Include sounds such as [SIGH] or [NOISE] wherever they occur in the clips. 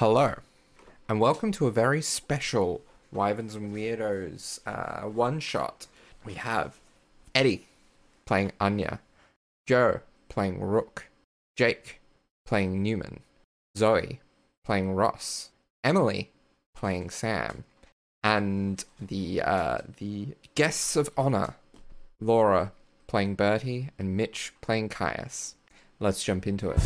Hello, and welcome to a very special Wyverns and Weirdos uh, one shot. We have Eddie playing Anya, Joe playing Rook, Jake playing Newman, Zoe playing Ross, Emily playing Sam, and the uh, the guests of honor, Laura playing Bertie and Mitch playing Caius. Let's jump into it.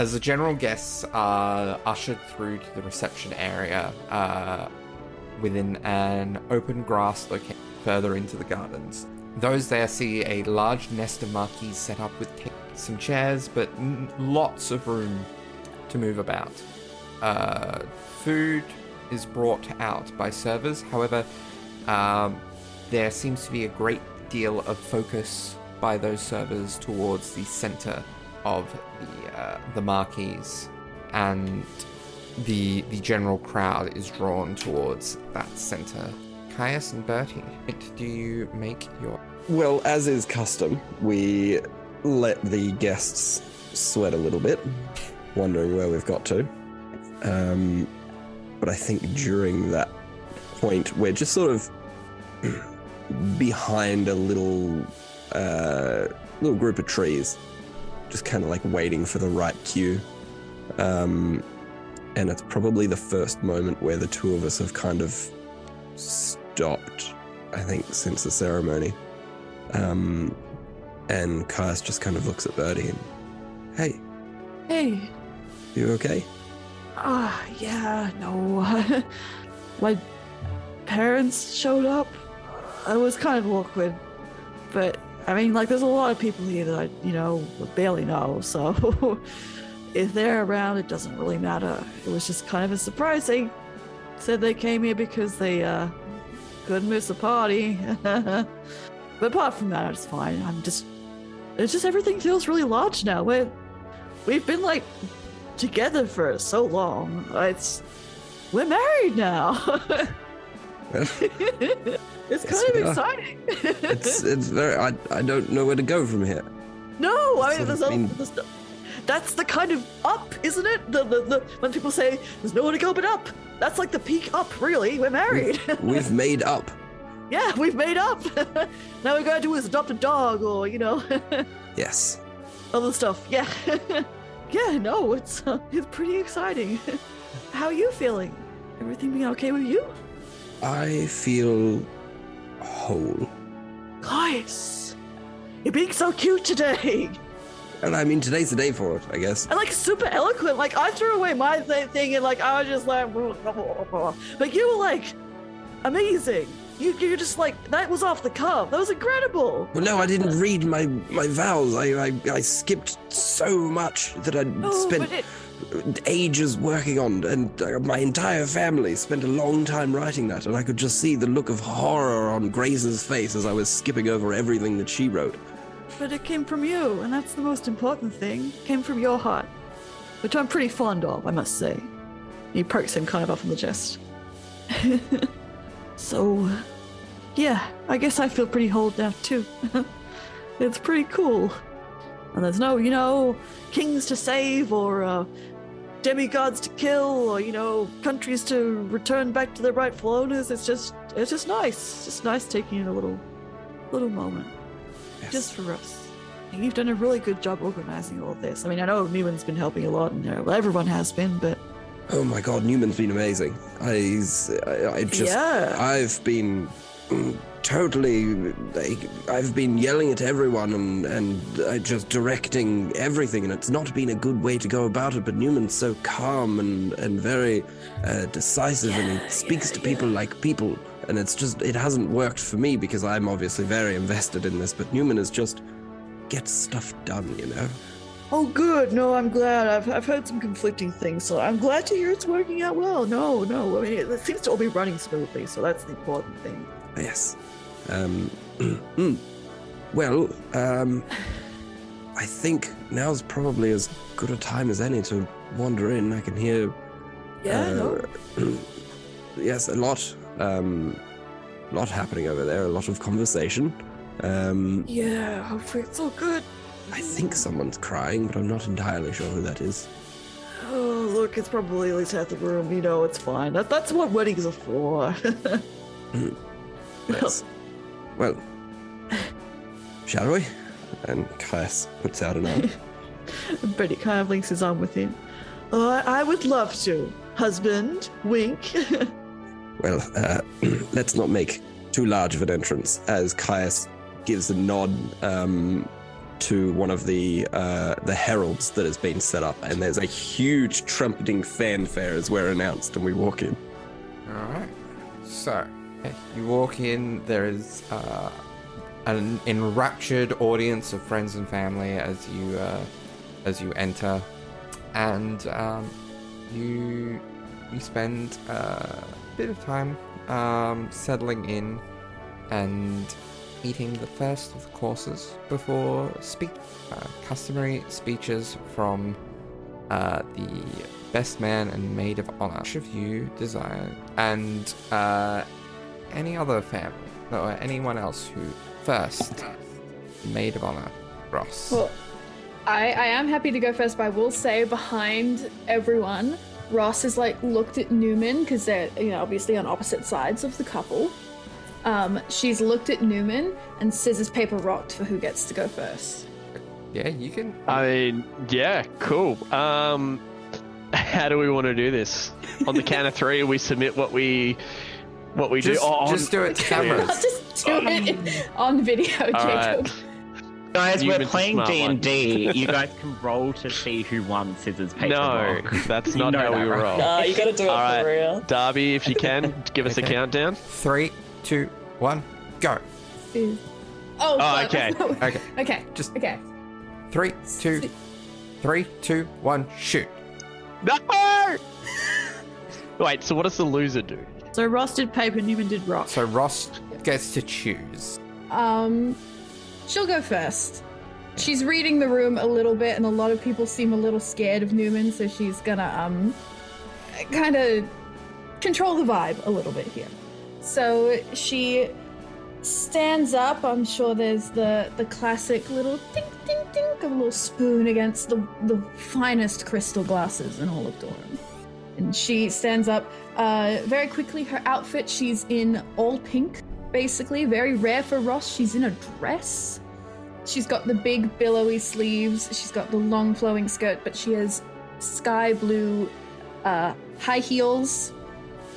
As the general guests are ushered through to the reception area uh, within an open grass location further into the gardens, those there see a large nest of marquees set up with ta- some chairs, but n- lots of room to move about. Uh, food is brought out by servers, however, um, there seems to be a great deal of focus by those servers towards the center of the uh, the marquees, and the the general crowd is drawn towards that center. Caius and Bertie, do you make your Well, as is custom, we let the guests sweat a little bit, wondering where we've got to. Um, but I think during that point, we're just sort of [CLEARS THROAT] behind a little uh, little group of trees, just kind of like waiting for the right cue. Um, and it's probably the first moment where the two of us have kind of stopped, I think, since the ceremony. Um, and Caius just kind of looks at Bertie and, hey, Hey. you okay? Ah, yeah, no. [LAUGHS] My parents showed up. It was kind of awkward. But, I mean, like, there's a lot of people here that I, you know, barely know, so [LAUGHS] if they're around, it doesn't really matter. It was just kind of a surprise. They said they came here because they, uh, couldn't miss a party. [LAUGHS] but apart from that, it's fine. I'm just, it's just everything feels really large now. We're, we've been, like, together for so long. It's we're married now. [LAUGHS] [LAUGHS] it's kind of we are. exciting. [LAUGHS] It's [LAUGHS] it's very I, I don't know where to go from here. no, I mean, there's of a, there's no- that's the kind of up, isn't it? The, the, the when people say there's nowhere to go but up. That's like the peak up. Really, we're married. We've made up. yeah, we've made up. now we gotta do is adopt a dog, or you know, Yes. other stuff. Yeah, yeah. No, it's uh, it's pretty exciting. How are you feeling? Everything being okay with you? I feel whole. Guys, you're being so cute today. And I mean today's the day for it, I guess. And like super eloquent. Like I threw away my thing and like I was just like, [LAUGHS] but you were like amazing. You you're just like that was off the cuff. That was incredible. Well no, I didn't read my, my vows. I, I I skipped so much that I Oh, spent it, ages working on, and uh, my entire family spent a long time writing that, and I could just see the look of horror on Grace's face as I was skipping over everything that she wrote. but it came from you, and that's the most important thing. It came from your heart, which I'm pretty fond of, I must say. He perks him kind of up on the chest. [LAUGHS] so, yeah, I guess I feel pretty whole now too. [LAUGHS] it's pretty cool. And there's no, you know, kings to save or uh, demigods to kill or, you know, countries to return back to their rightful owners. It's just, it's just nice. It's just nice taking a little, little moment Yes. just for us. And You've done a really good job organizing all this. I mean, I know Newman's been helping a lot, and everyone has been, but Oh my god, Newman's been amazing. I, I, I just, Yeah. I've been mm, totally, like, I've been yelling at everyone and and uh, just directing everything, and it's not been a good way to go about it. But Newman's so calm and and very uh, decisive, and he speaks yeah, to people like people. and it's just it hasn't worked for me because I'm obviously very invested in this. But Newman is just gets stuff done, you know. Oh, good. No, I'm glad. I've, I've heard some conflicting things, so I'm glad to hear it's working out well. No, no. I mean, it, it seems to all be running smoothly, so that's the important thing. Yes. Um, [CLEARS THROAT] mm. well, um, I think now's probably as good a time as any to wander in. I can hear. Yeah, uh, no. [CLEARS THROAT] yes, a lot. Um, lot happening over there. A lot of conversation. Um, Yeah, hopefully it's all good. I think someone's crying, but I'm not entirely sure who that is. Oh, look, it's probably at least half the room. You know, it's fine. That, that's what weddings are for. [LAUGHS] Yes. well, shall we? And Caius puts out an arm. [LAUGHS] Bertie kind of links his arm with him. Oh, I, I would love to. Husband, wink. [LAUGHS] Well, uh, [CLEARS THROAT] let's not make too large of an entrance as Caius gives a nod um, to one of the uh, the heralds that has been set up, and there's a huge trumpeting fanfare as we're announced, and we walk in. Alright. So, eh, you walk in, there is uh, an enraptured audience of friends and family as you uh, as you enter, and um, you you spend uh, a bit of time um, settling in and eating the first of the courses before speak uh, customary speeches from uh, the best man and maid of honor which of you desire and uh, any other family or anyone else who first maid of honor ross Well, I, I am happy to go first, but I will say behind everyone, Ross has like looked at Newman because they're you know obviously on opposite sides of the couple. Um, she's looked at Newman and scissors paper rocked for who gets to go first. yeah you can I mean, yeah, cool. Um, [LAUGHS] how do we want to do this? On the count of three, we submit what we what we just, do. Oh, on- just do it to I'll just do it on video, [LAUGHS] Jacob. right. Guys, Newman's we're playing D and D. [LAUGHS] You guys can roll to see who won scissors paper no, rock. that's You not know how that, we right? roll. Nah, you gotta do it All right. for real. Darby, if you can, give us a countdown. three two one go Is- Oh, Oh, fuck. okay. okay okay. Just- okay. three two three two one shoot No! [LAUGHS] Wait, so what does the loser do? so Ross did paper, Newman did rock. so ross gets to choose Um, she'll go first. She's reading the room a little bit, and a lot of people seem a little scared of Newman, so she's gonna um, kind of control the vibe a little bit here. So she stands up. I'm sure there's the the classic little ding ding ding of a little spoon against the the finest crystal glasses in all of Durham. And she stands up uh, very quickly. Her outfit, she's in all pink, basically. Very rare for Ross. She's in a dress. She's got the big billowy sleeves. She's got the long flowing skirt, but she has sky blue uh, high heels.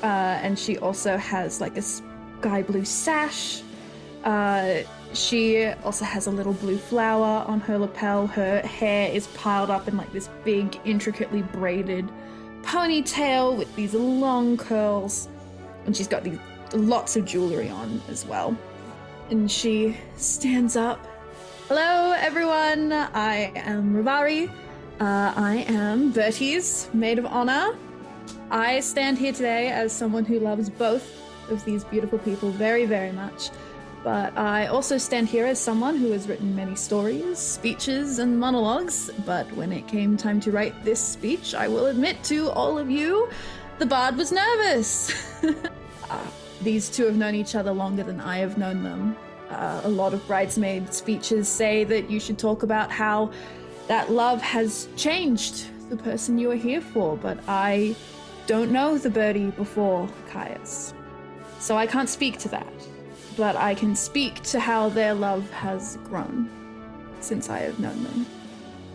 Uh, and she also has like a sky blue sash. Uh, she also has a little blue flower on her lapel. Her hair is piled up in like this big, intricately braided ponytail with these long curls. And she's got these lots of jewelry on as well. And she stands up. Hello, everyone. I am Rivari. Uh, I am Bertie's maid of honor. I stand here today as someone who loves both of these beautiful people very, very much. But I also stand here as someone who has written many stories, speeches, and monologues. But when it came time to write this speech, I will admit to all of you, the bard was nervous. [LAUGHS] Uh, these two have known each other longer than I have known them. Uh, a lot of bridesmaid speeches say that you should talk about how that love has changed the person you are here for, but I don't know the Bertie before Caius. So I can't speak to that. But I can speak to how their love has grown since I have known them.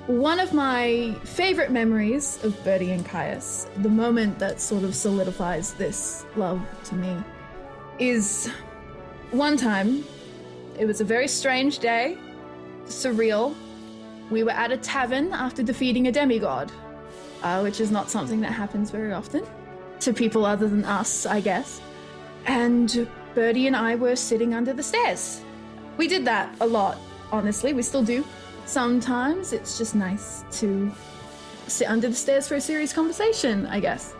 One of my favorite memories of Bertie and Caius, the moment that sort of solidifies this love to me, is one time. It was a very strange day, surreal. We were at a tavern after defeating a demigod, uh, which is not something that happens very often to people other than us, I guess. And Bertie and I were sitting under the stairs. We did that a lot, honestly. We still do. Sometimes it's just nice to sit under the stairs for a serious conversation, I guess.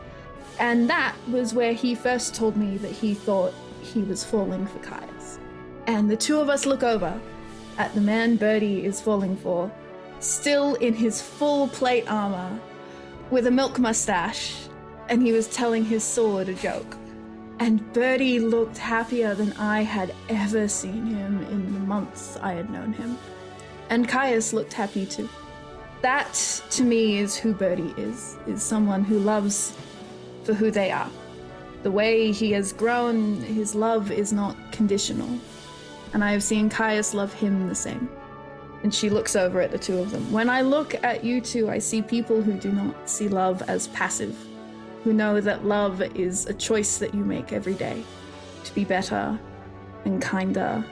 And that was where he first told me that he thought he was falling for Caius. And the two of us look over at the man Bertie is falling for, still in his full plate armor, with a milk mustache, and he was telling his sword a joke. And Bertie looked happier than I had ever seen him in the months I had known him. And Caius looked happy too. That, to me, is who Bertie is, is someone who loves for who they are. The way he has grown, his love is not conditional. And I have seen Caius love him the same. And she looks over at the two of them. When I look at you two, I see people who do not see love as passive, who know that love is a choice that you make every day to be better and kinder,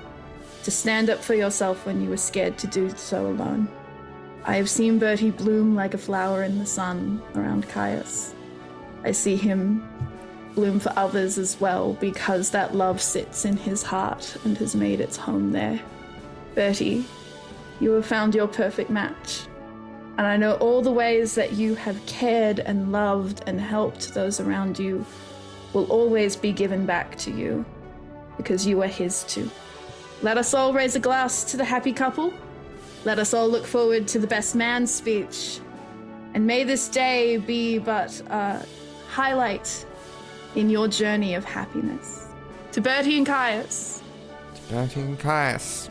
to stand up for yourself when you were scared to do so alone. I have seen Bertie bloom like a flower in the sun around Caius. I see him bloom for others as well because that love sits in his heart and has made its home there. Bertie, you have found your perfect match. And I know all the ways that you have cared and loved and helped those around you will always be given back to you because you are his too. Let us all raise a glass to the happy couple. Let us all look forward to the best man speech. And may this day be but a highlight in your journey of happiness. To Bertie and Caius. To Bertie and Caius.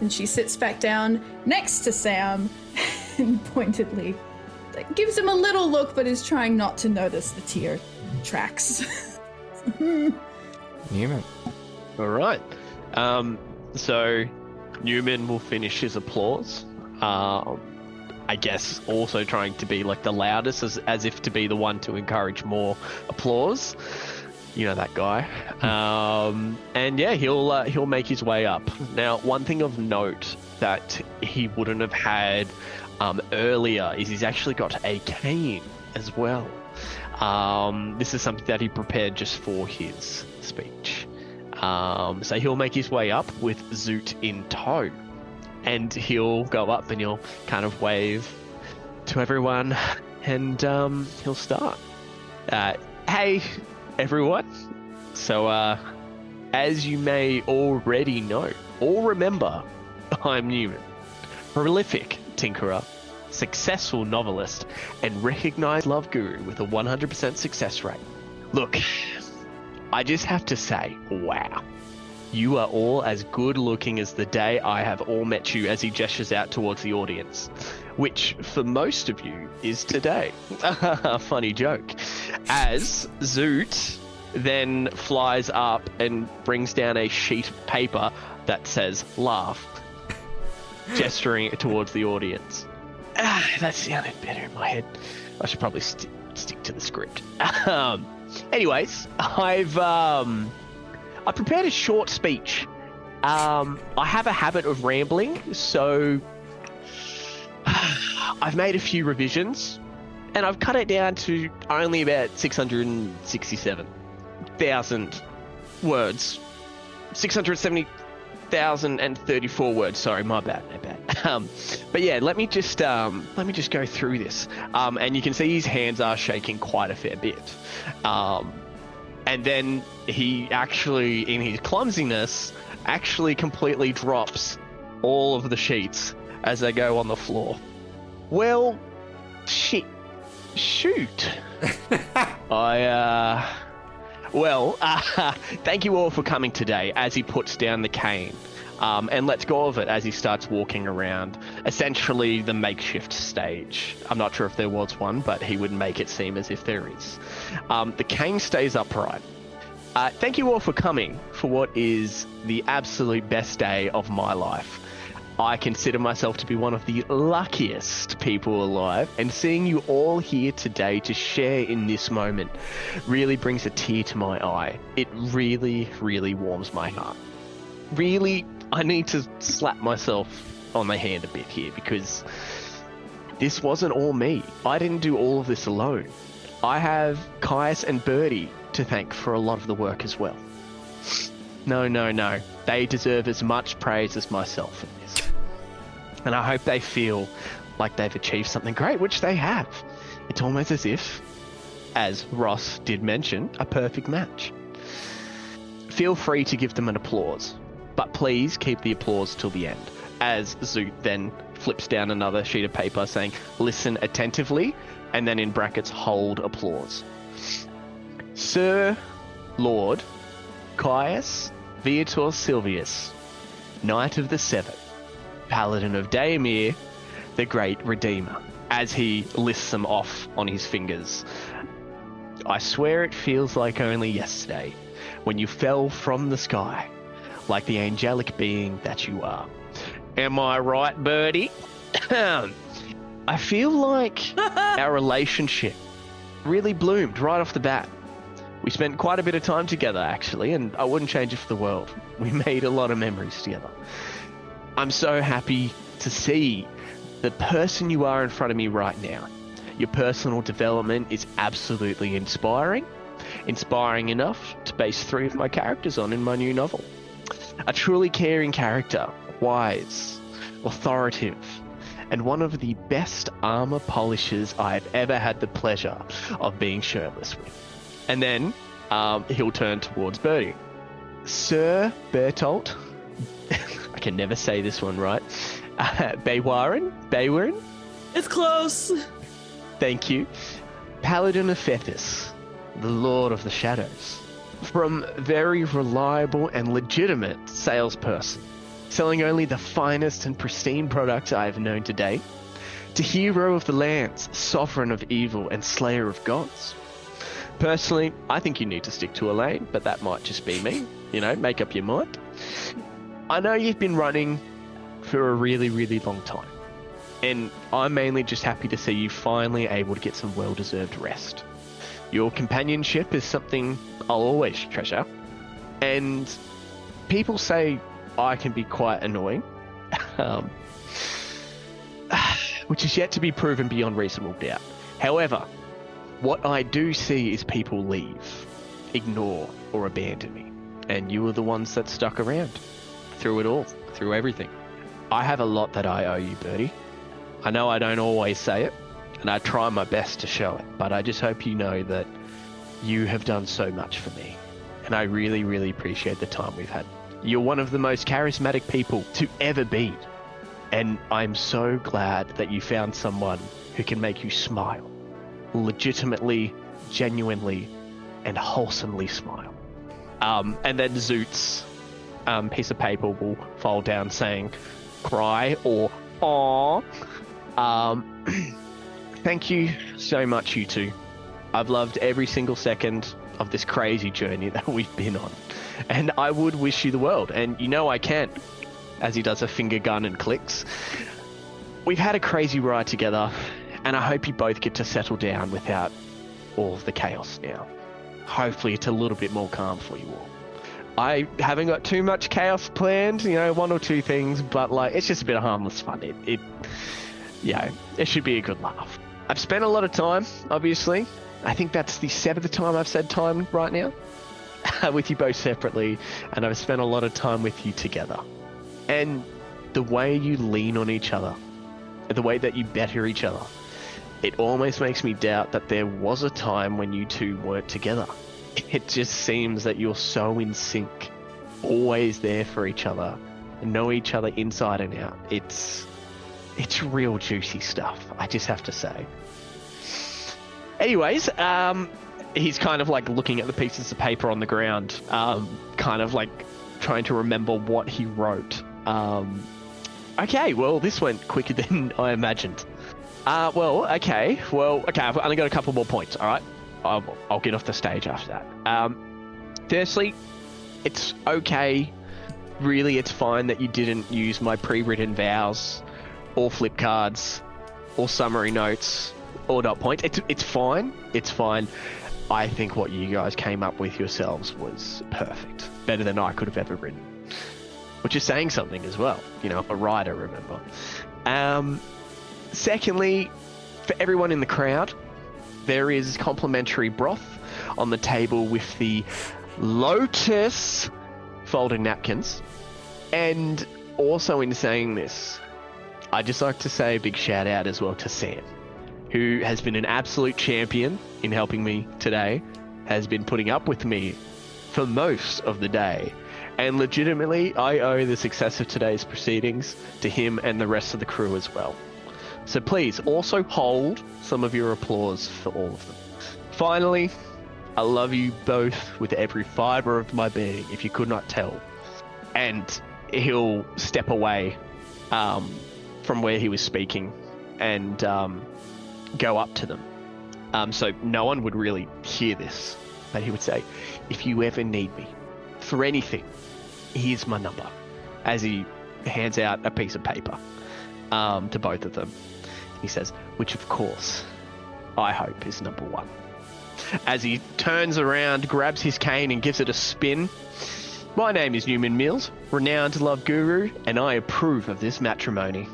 And she sits back down next to Sam [LAUGHS] and pointedly gives him a little look, but is trying not to notice the tear tracks. [LAUGHS] Newman. All right. Um, so Newman will finish his applause. Um, I guess also trying to be like the loudest, as, as if to be the one to encourage more applause. You know that guy. Um, and yeah, he'll uh, he'll make his way up. Now, one thing of note that he wouldn't have had um, earlier is he's actually got a cane as well. Um, this is something that he prepared just for his speech. Um, so he'll make his way up with Zoot in tow. And he'll go up and he'll kind of wave to everyone and um, he'll start. Uh, hey, everyone. So, uh, as you may already know or remember, I'm Newman, prolific tinkerer, successful novelist, and recognized love guru with a 100% success rate. Look, I just have to say, wow. You are all as good looking as the day I have all met you as he gestures out towards the audience, which for most of you is today. [LAUGHS] Funny joke. As Zoot then flies up and brings down a sheet of paper that says laugh, gesturing towards the audience. Ah, that sounded better in my head. I should probably st- stick to the script. [LAUGHS] Um, anyways, I've um, I prepared a short speech. Um, I have a habit of rambling, so [SIGHS] I've made a few revisions, and I've cut it down to only about six hundred and sixty-seven thousand words. Six hundred seventy thousand and thirty-four words. Sorry, my bad, my bad. [LAUGHS] Um, but yeah, let me just um, let me just go through this. Um, and you can see his hands are shaking quite a fair bit. Um, and then he actually, in his clumsiness, actually completely drops all of the sheets as they go on the floor. Well, shit, shoot. [LAUGHS] I uh. Well, uh, [LAUGHS] thank you all for coming today as he puts down the cane. Um, and let's go of it as he starts walking around essentially the makeshift stage. I'm not sure if there was one, but he would make it seem as if there is. Um, the cane stays upright. Uh, thank you all for coming for what is the absolute best day of my life. I consider myself to be one of the luckiest people alive, and seeing you all here today to share in this moment really brings a tear to my eye. It really, really warms my heart. Really, I need to slap myself on the hand a bit here because this wasn't all me. I didn't do all of this alone. I have Caius and Bertie to thank for a lot of the work as well. No, no, no. They deserve as much praise as myself in this. And I hope they feel like they've achieved something great, which they have. It's almost as if, as Ross did mention, a perfect match. Feel free to give them an applause, but please keep the applause till the end. As Zoot then flips down another sheet of paper saying, listen attentively, and then in brackets, hold applause. Sir Lord Caius Viator Silvius, Knight of the Seven, Paladin of Daemir, the Great Redeemer, as he lists them off on his fingers. I swear it feels like only yesterday when you fell from the sky, like the angelic being that you are. Am I right, Bertie? [CLEARS THROAT] I feel like [LAUGHS] our relationship really bloomed right off the bat. We spent quite a bit of time together, actually, and I wouldn't change it for the world. [LAUGHS] We made a lot of memories together. I'm so happy to see the person you are in front of me right now. Your personal development is absolutely inspiring, inspiring enough to base three of my characters on in my new novel. A truly caring character, wise, authoritative, and one of the best armor polishers I've ever had the pleasure of being shirtless with. And then um, he'll turn towards Bertie. Sir Bertolt, [LAUGHS] I can never say this one right. [LAUGHS] Uh, Baywarin? Baywarin? It's close. Thank you. Paladin of Phethis, the Lord of the Shadows. From very reliable and legitimate salesperson, selling only the finest and pristine products I have known to date, to hero of the lands, sovereign of evil, and slayer of gods. Personally, I think you need to stick to a lane, but that might just be me. You know, make up your mind. I know you've been running for a really, really long time. And I'm mainly just happy to see you finally able to get some well deserved rest. Your companionship is something I'll always treasure. And people say I can be quite annoying, um, which is yet to be proven beyond reasonable doubt. However, what I do see is people leave, ignore, or abandon me. And you were the ones that stuck around through it all, through everything. I have a lot that I owe you, Bertie. I know I don't always say it, and I try my best to show it, but I just hope you know that you have done so much for me. And I really, really appreciate the time we've had. You're one of the most charismatic people to ever be. And I'm so glad that you found someone who can make you smile. Legitimately, genuinely, and wholesomely smile. Um, and then Zoot's um, piece of paper will fall down saying, cry or aw. Um, [CLEARS THROAT] thank you so much, you two. I've loved every single second of this crazy journey [LAUGHS] that we've been on. And I would wish you the world. And you know I can't, as he does a finger gun and clicks. We've had a crazy ride together, and I hope you both get to settle down without all of the chaos now. Hopefully, it's a little bit more calm for you all. I haven't got too much chaos planned, you know, one or two things, but like it's just a bit of harmless fun. It, it yeah, it should be a good laugh. I've spent a lot of time, obviously. I think that's the seventh time I've said time right now [LAUGHS] with you both separately, and I've spent a lot of time with you together. And the way you lean on each other, the way that you better each other, it almost makes me doubt that there was a time when you two weren't together. [LAUGHS] It just seems that you're so in sync, always there for each other, know each other inside and out. It's it's real juicy stuff. I just have to say. Anyways, um, he's kind of like looking at the pieces of paper on the ground, um, kind of like trying to remember what he wrote. Um, okay, well, this went quicker [LAUGHS] than I imagined. Uh, well, okay, well, okay, I've only got a couple more points. All right, I'll, I'll get off the stage after that. Um, firstly, it's okay. Really, it's fine that you didn't use my pre-written vows, or flip cards, or summary notes, or dot point. It's it's fine. It's fine. I think what you guys came up with yourselves was perfect, better than I could have ever written. Which is saying something as well. You know, a writer, remember. Um, secondly, for everyone in the crowd, there is complimentary broth on the table with the Lotus folded napkins. And also, in saying this, I'd just like to say a big shout out as well to Sam, who has been an absolute champion in helping me today, has been putting up with me for most of the day. And legitimately, I owe the success of today's proceedings to him and the rest of the crew as well. So please also hold some of your applause for all of them. Finally, I love you both with every fiber of my being, if you could not tell. And he'll step away um, from where he was speaking and um, go up to them. Um, so no one would really hear this, but he would say, If you ever need me for anything, here's my number. As he hands out a piece of paper um, to both of them. He says, Which of course, I hope is number one. As he turns around, grabs his cane, and gives it a spin. My name is Newman Mills, renowned love guru, and I approve of this matrimony.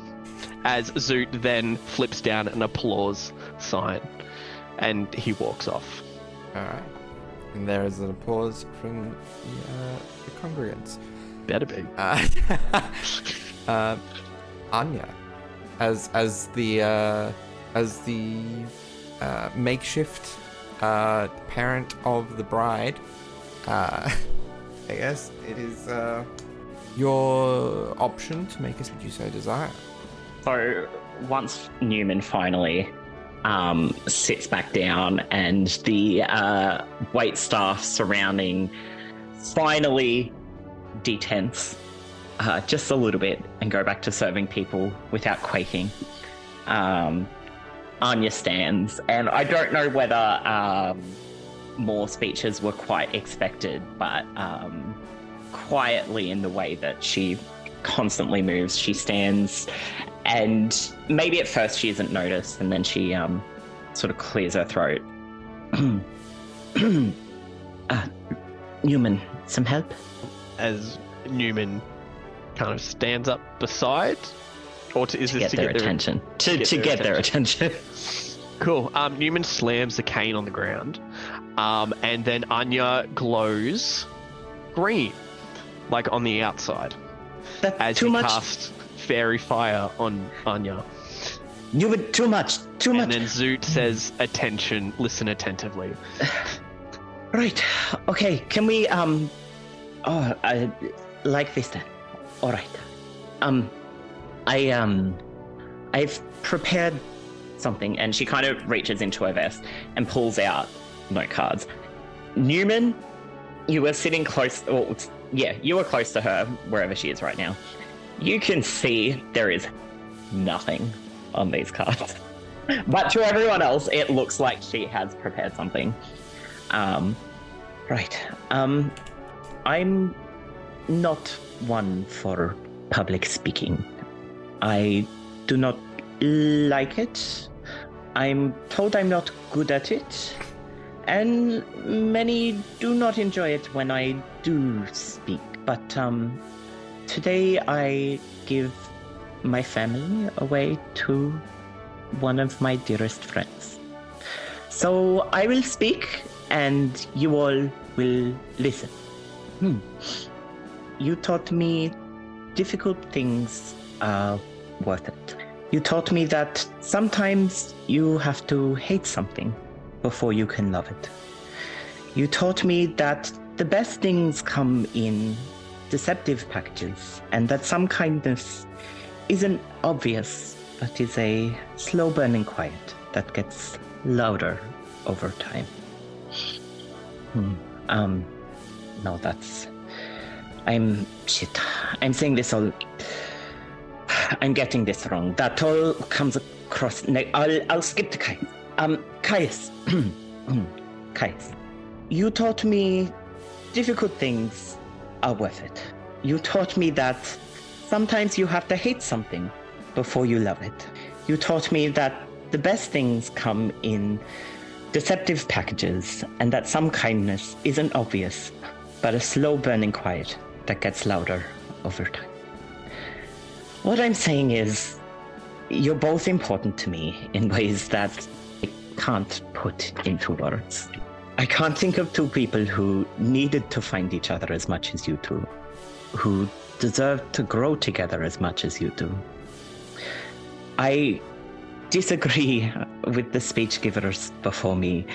As Zoot then flips down an applause sign and he walks off. Alright. And there is an applause from the, uh, the congregants. Better be. Uh, [LAUGHS] uh, Anya, as as the uh, as the uh, makeshift uh, parent of the bride, uh, [LAUGHS] I guess it is uh, your option to make us what you so desire. So once Newman finally um, sits back down and the uh, wait staff surrounding finally detense uh, just a little bit and go back to serving people without quaking. Um, Anya stands, and I don't know whether um, more speeches were quite expected, but um, quietly in the way that she constantly moves, she stands, and maybe at first she isn't noticed, and then she um, sort of clears her throat. [CLEARS THROAT] uh, Newman, some help? As Newman kind of stands up beside, or to, is this To this get their attention. To, get to their get their attention. [LAUGHS] [LAUGHS] Cool. Um, Newman slams the cane on the ground, um, and then Anya glows green, like on the outside, That's as too he much. casts fairy fire on Anya. Newman, too much. Too And much. And then Zoot says, "Attention, listen attentively." [SIGHS] Right. Okay. Can we um? Oh, I like this then. All right. Um, I um, I've prepared something, and she kind of reaches into her vest and pulls out note cards. Newman, you were sitting close. Well, yeah, you were close to her wherever she is right now. You can see there is nothing on these cards. [LAUGHS] But to everyone else, it looks like she has prepared something. Um, right. Um, I'm not one for public speaking. I do not like it. I'm told I'm not good at it. And many do not enjoy it when I do speak. But um, today I give my family away to one of my dearest friends. So I will speak and you all will listen. Hmm. You taught me difficult things are worth it. You taught me that sometimes you have to hate something before you can love it. You taught me that the best things come in deceptive packages and that some kindness isn't obvious but is a slow burning quiet that gets louder over time. Hmm. Um, no, that's. I'm. Shit. I'm saying this all. I'm getting this wrong. That all comes across. I'll, I'll skip to Caius. Um, Caius. [CLEARS THROAT] Caius. You taught me difficult things are worth it. You taught me that sometimes you have to hate something before you love it. You taught me that the best things come in deceptive packages and that some kindness isn't obvious, but a slow burning quiet that gets louder over time. What I'm saying is, you're both important to me in ways that I can't put into words. I can't think of two people who needed to find each other as much as you two. who deserve to grow together as much as you do. I disagree [LAUGHS] with the speech givers before me.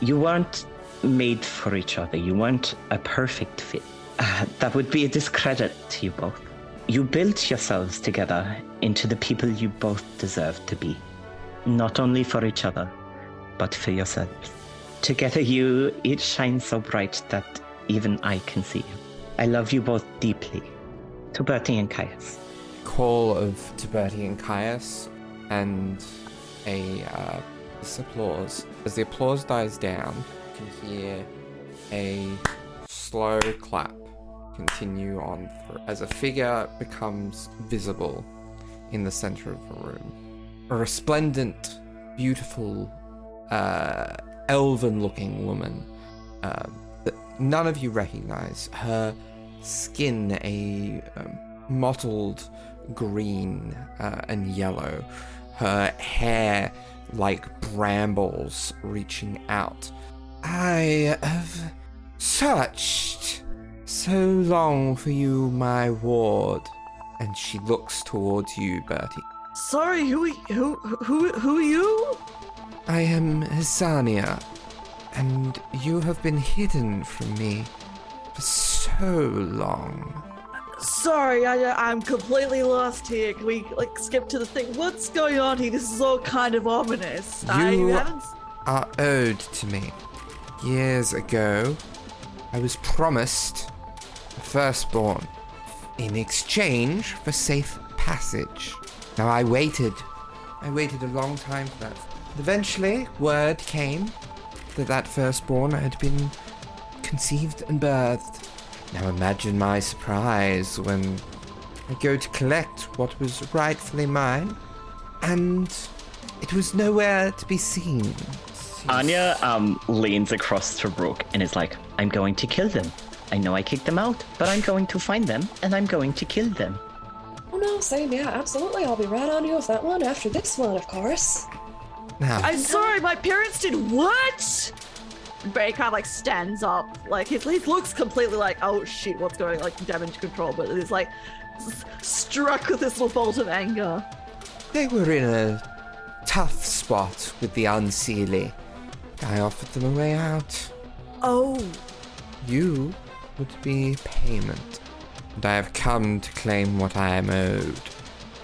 You weren't made for each other, you weren't a perfect fit. Uh, that would be a discredit to you both. You built yourselves together into the people you both deserve to be, not only for each other, but for yourselves. Together, you each shine so bright that even I can see you. I love you both deeply. To Bertie and Caius. Call of Tiberti and Caius, and a uh, applause. As the applause dies down, you can hear a slow clap continue on for, as a figure becomes visible in the center of the room. A resplendent, beautiful, uh, elven-looking woman um, that none of you recognize. Her skin a um, mottled green uh, and yellow. Her hair like brambles reaching out. I have searched so long for you, my ward. And she looks towards you, Bertie. Sorry, who who who who are you? I am Hisania, and you have been hidden from me for so long. Sorry, I uh, I'm completely lost here. Can we like skip to the thing? What's going on here? This is all kind of ominous. I You- haven't. Are owed to me. Years ago, I was promised a firstborn in exchange for safe passage. Now I waited. I waited a long time for that. Eventually, word came that that firstborn had been conceived and birthed. Now imagine my surprise when I go to collect what was rightfully mine, and it was nowhere to be seen. Anya um, leans across to Rook and is like, I'm going to kill them. I know I kicked them out, but I'm going to find them and I'm going to kill them. Oh no, same, yeah, absolutely. I'll be right on you with that one after this one, of course. Now, I'm sorry, my parents did what? Barry kind of like stands up, like his he looks completely like, oh shit, what's going like damage control, but he's like s- struck with this little bolt of anger. they were in a tough spot with the unseelie. I offered them a way out. Oh, You would be payment. And I have come to claim what I am owed.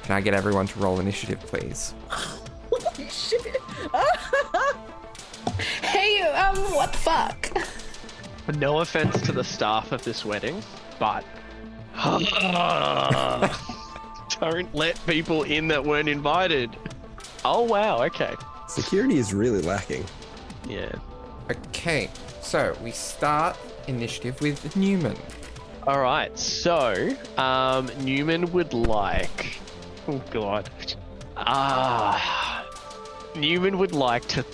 Can I get everyone to roll initiative, please? [LAUGHS] holy shit! [LAUGHS] Hey, um, what the fuck? No offense to the staff of this wedding, but [LAUGHS] don't let people in that weren't invited. Oh wow, okay. Security is really lacking. Yeah. Okay, so we start initiative with Newman. All right. So, um, Newman would like. Oh God. Ah. Newman would like to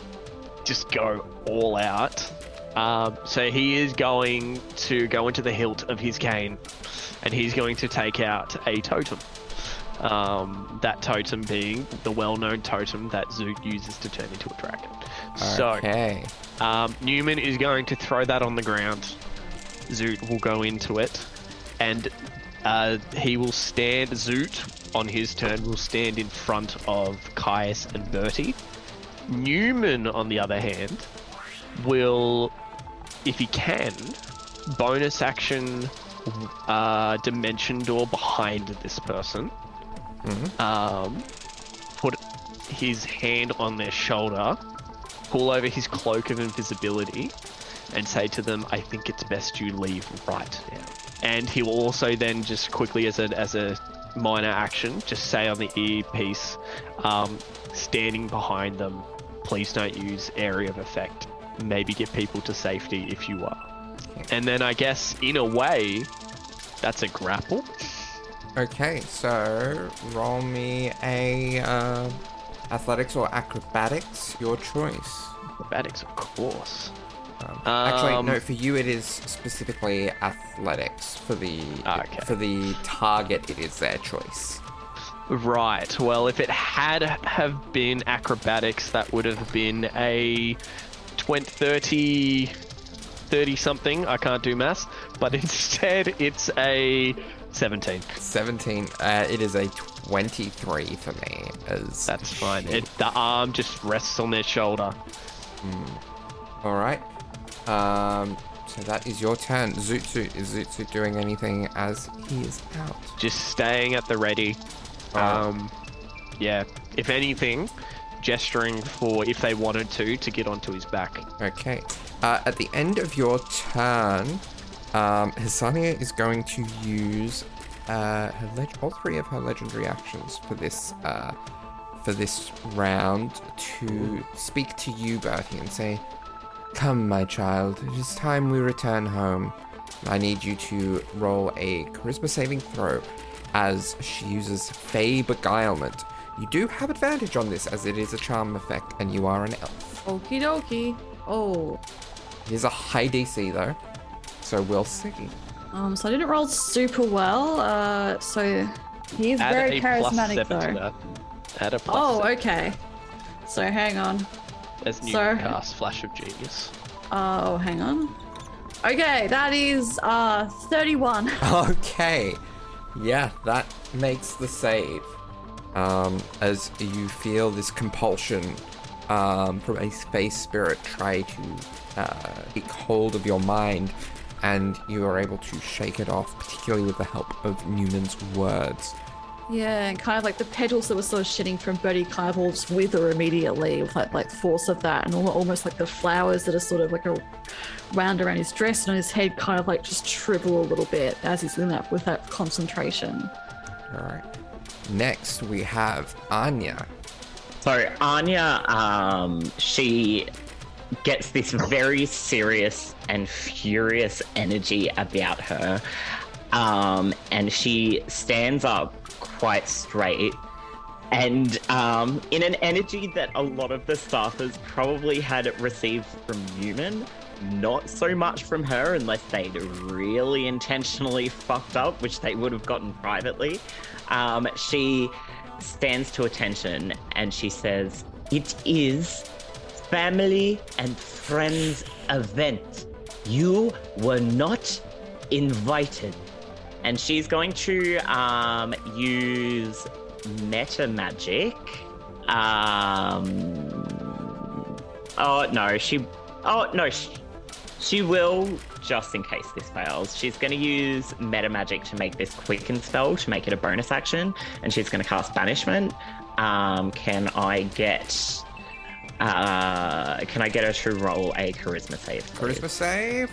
just go all out. Um, so he is going to go into the hilt of his cane, and he's going to take out a totem. Um, that totem being the well-known totem that Zoot uses to turn into a dragon. So, um, Newman is going to throw that on the ground. Zoot will go into it, and uh, he will stand. Zoot, on his turn, will stand in front of Caius and Bertie. Newman, on the other hand, will, if he can, bonus action uh, dimension door behind this person. Um, put his hand on their shoulder pull over his cloak of invisibility and say to them, I think it's best you leave right now. And he will also then just quickly as a as a minor action, just say on the earpiece, um, standing behind them, please don't use area of effect. Maybe get people to safety if you are. And then I guess in a way, that's a grapple. Okay, so roll me a uh, athletics or acrobatics, your choice. Acrobatics, of course. Um, actually, Um, no. For you, it is specifically athletics. For the Ah, okay. for the target, it is their choice. Right. Well, if it had have been acrobatics, that would have been a 20, 30, 30 something. I can't do maths. but [LAUGHS] instead it's a 17. 17. Uh, it is a 23 for me. As That's fine. It, the arm just rests on their shoulder. All right. Um, so that is your turn. Zootsu, is Zootsu doing anything as he is out? Just staying at the ready. Um, yeah. If anything, gesturing for if they wanted to to get onto his back. Okay. Uh, at the end of your turn, um, Hisania is going to use uh, her leg- all three of her legendary actions for this uh, for this round to speak to you, Bertie, and say, "Come, my child. It is time we return home. I need you to roll a charisma saving throw." As she uses Fey Beguilement. You do have advantage on this as it is a charm effect and you are an elf. Okie dokie. Oh. It is a high DC though, so we'll see. Um, so I didn't roll super well. Uh, so He is Add very charismatic seven to though. that. Add a plus oh, seven okay. So hang on. As new so- cast Flash of Genius. Oh, hang on. Okay, that is uh 31. [LAUGHS] Okay, yeah, that makes the save. Um, as you feel this compulsion um, from a space spirit try to uh, take hold of your mind, and you are able to shake it off, particularly with the help of Newman's words. Yeah, and kind of like the petals that were sort of shitting from Bertie kind of all just wither immediately with like like force of that, and almost like the flowers that are sort of like a round around his dress and on his head kind of like just shrivel a little bit as he's in that with that concentration. All right. Next, we have Anya. So Anya, um, she gets this very serious and furious energy about her, um, and she stands up quite straight. And um, in an energy that a lot of the staffers probably had received from Newman, not so much from her unless they'd really intentionally fucked up, which they would have gotten privately. Um, she stands to attention and she says, It is family and friends event. You were not invited. And she's going to um, use meta magic. Um, oh no, she. Oh no, she, she will. Just in case this fails, she's going to use meta magic to make this quicken spell to make it a bonus action, and she's going to cast banishment. Um, can I get? Uh, can I get her to roll a charisma save? please? Charisma save.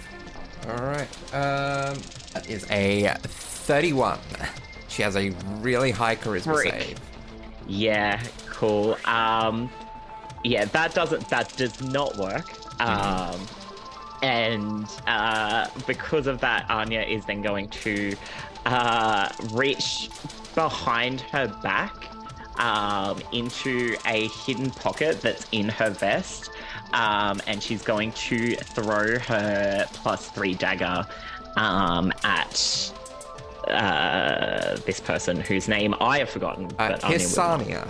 All right. Um, that is a 31. She has a really high charisma Frick. save. Yeah, cool. Um, yeah, that doesn't that does not work. Um, and uh, because of that, Anya is then going to uh, reach behind her back um, into a hidden pocket that's in her vest. Um, and she's going to throw her plus three dagger um, at uh, this person whose name I have forgotten. Uh, but Anya will. Hisania.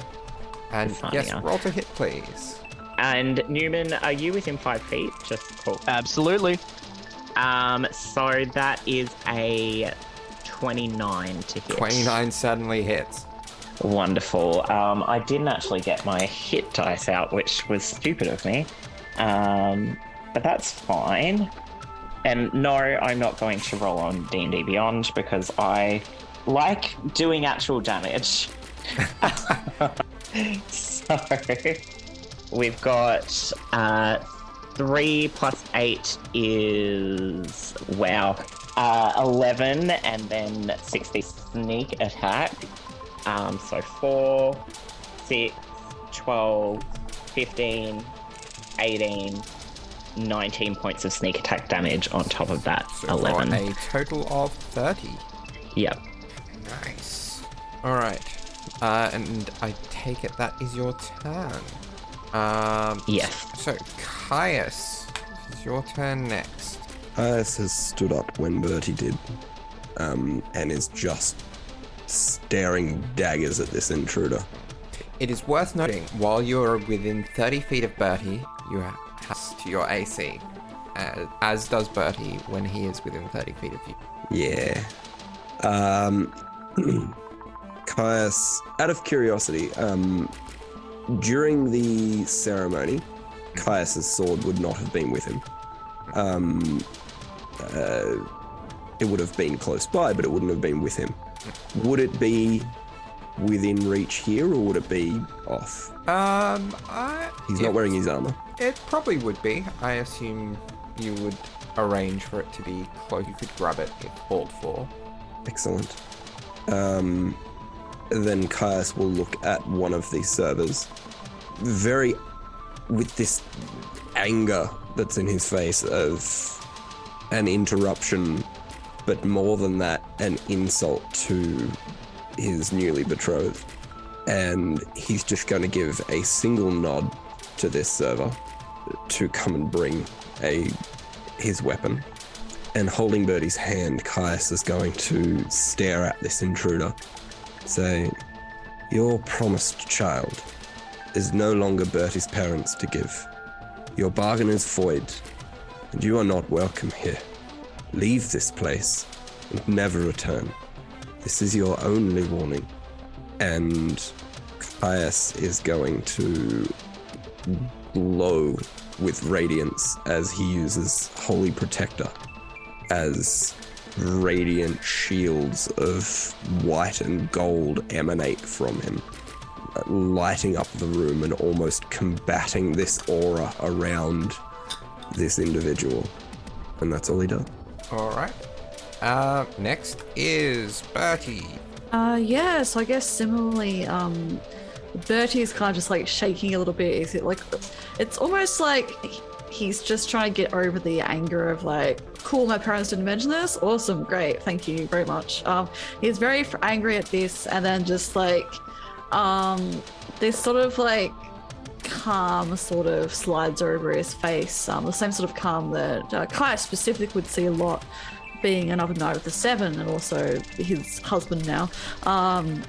And yes, roll to hit, please. And Newman, are you within five feet? Just cool. Absolutely. Um, so that is a 29 to hit. 29 suddenly hits. Wonderful. Um, I didn't actually get my hit dice out, which was stupid of me. Um, but that's fine. And no, I'm not going to roll on D&D Beyond because I like doing actual damage. [LAUGHS] so we've got uh, three plus eight is wow, uh, eleven, and then sixty sneak attack. Um, so 4, 6, 12, 15, 18, 19 points of sneak attack damage on top of that So 11. a total of 30. Yep. Nice. Alright. Uh, and I take it that is your turn. Um, Yes. So, Caius, it's your turn next. Ias has stood up when Bertie did, um, and is just staring daggers at this intruder. It is worth noting, while you're within 30 feet of Bertie, you have to your AC. as, as does Bertie when he is within 30 feet of you. Yeah. Um, [CLEARS THROAT] Caius, out of curiosity, um, during the ceremony, Caius's sword would not have been with him. Um, uh, it would have been close by, but it wouldn't have been with him. Would it be within reach here, or would it be off? Um, I, He's it- not wearing his armor. It probably would be. I assume you would arrange for it to be close. You could grab it if called for. Excellent. Um, then Caius will look at one of these servers, very with this anger that's in his face of an interruption, but more than that, an insult to his newly betrothed. And he's just going to give a single nod to this server to come and bring a his weapon and holding Bertie's hand, Caius is going to stare at this intruder. Say, Your promised child is no longer Bertie's parents to give. Your bargain is void, and you are not welcome here. Leave this place and never return. This is your only warning. And Caius is going to glow with radiance as he uses Holy Protector as radiant shields of white and gold emanate from him, lighting up the room and almost combating this aura around this individual. And that's all he does. All right. Uh, next is Bertie. Uh, yeah, so I guess similarly, um, Bertie is kind of just like shaking a little bit. Is it like, it's almost like he's just trying to get over the anger of like, cool, my parents didn't mention this. Awesome, great, thank you very much. Um, he's very angry at this, and then just like, um, this sort of like calm sort of slides over his face. Um, the same sort of calm that uh, Kai specifically would see a lot being another knight of the seven and also his husband now um,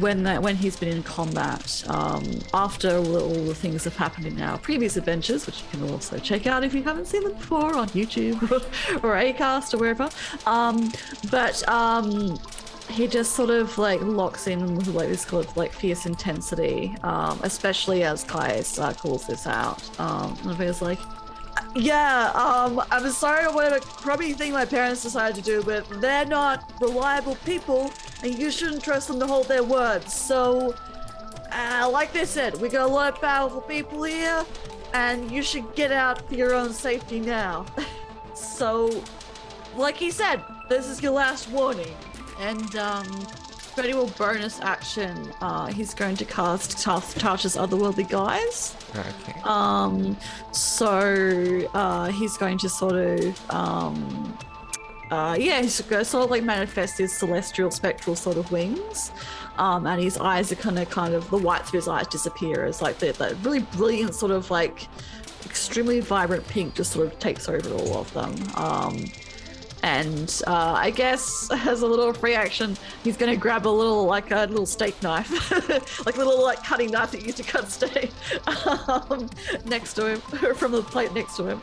when that when he's been in combat um, after all, all the things have happened in our previous adventures which you can also check out if you haven't seen them before on youtube [LAUGHS] or acast or wherever um, but um, he just sort of like locks in with like this kind of like fierce intensity, um, especially as Caius uh, calls this out. Um, and he's like, "Yeah, um, I'm sorry what a crummy thing my parents decided to do, but they're not reliable people, and you shouldn't trust them to hold their words. So, uh, like they said, we got a lot of powerful people here, and you should get out for your own safety now. [LAUGHS] so, like he said, this is your last warning." And um, Freddy will bonus action. Uh, he's going to cast Tasha's Otherworldly Guise. Okay. Um, so uh, he's going to sort of, um, uh, yeah, he's going to sort of like manifest his celestial, spectral sort of wings. Um, and his eyes are kind of, kind of, the whites of his eyes disappear as like that, that really brilliant sort of like extremely vibrant pink just sort of takes over all of them. Um, and uh, I guess [LAUGHS] as a little free action, he's going to grab a little like a little steak knife, [LAUGHS] like a little like cutting knife that you use to cut steak, [LAUGHS] um, next to him from the plate next to him,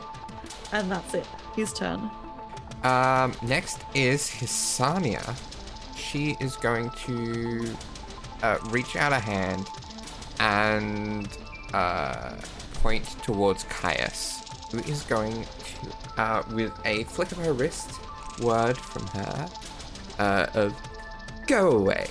and that's it. His turn. Um, next is Hisania. She is going to uh, reach out a hand and uh, point towards Caius, who is going to, uh, with a flick of her wrist, word from her uh, of "Go away."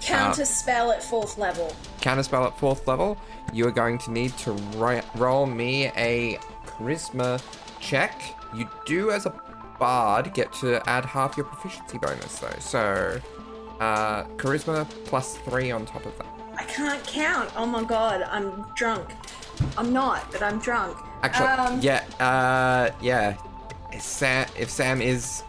Counter spell at fourth level. Counterspell at fourth level. You are going to need to ri- roll me a charisma check. You do, as a bard, get to add half your proficiency bonus, though. So, uh, charisma plus three on top of that. I can't count. Oh my god, I'm drunk. I'm not, but I'm drunk. Actually, um, yeah, uh, yeah. If Sam, if Sam is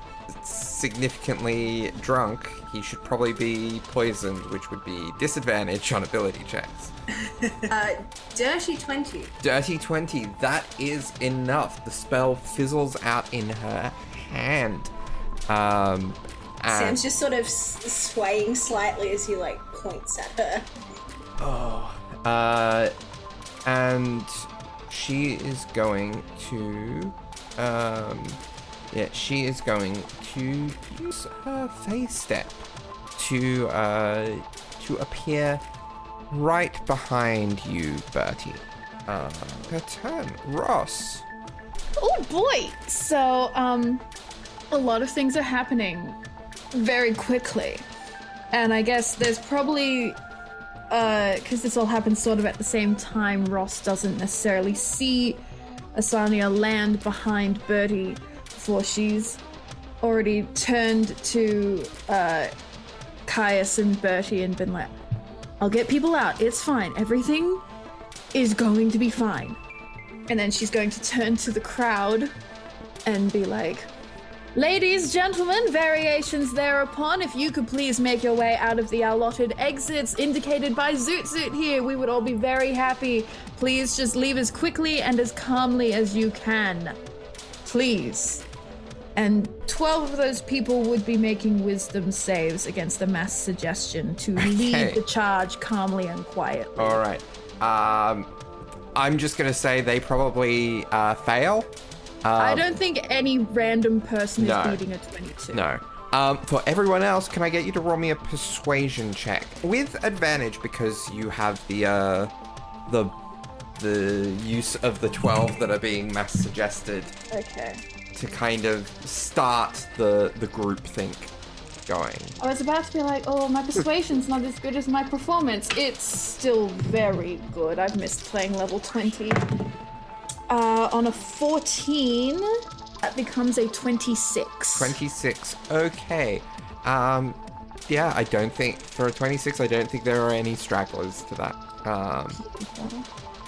significantly drunk, he should probably be poisoned, which would be disadvantage on ability checks. [LAUGHS] Uh, dirty 20. Dirty 20, that is enough. The spell fizzles out in her hand. Um, Sam's just sort of s- swaying slightly as he like points at her. uh, and she is going to Um, yeah, she is going to use her fey step to uh to appear right behind you, Bertie. Uh, her turn, Ross. Oh boy! So, um, a lot of things are happening very quickly. And I guess there's probably, uh, because this all happens sort of at the same time, Ross doesn't necessarily see Asania land behind Bertie before she's already turned to, uh, Caius and Bertie and been like, I'll get people out. It's fine. Everything is going to be fine. And then she's going to turn to the crowd and be like, Ladies, gentlemen, variations thereupon, if you could please make your way out of the allotted exits indicated by Zoot Zoot here, we would all be very happy. Please just leave as quickly and as calmly as you can. Please. And 12 of those people would be making wisdom saves against the mass suggestion to Okay. lead the charge calmly and quietly. All right. Um, I'm just gonna say they probably uh, fail. I don't think any random person no. is beating a 22. No. Um, for everyone else, can I get you to roll me a persuasion check with advantage because you have the uh, the the use of the twelve that are being mass suggested Okay. to kind of start the the group think going. I was about to be like, oh, my persuasion's not as good as my performance. It's still very good. I've missed playing level 20. Uh, on a 14, that becomes a 26. 26. Okay. Um, yeah, I don't think for a 26, I don't think there are any stragglers to that. Um,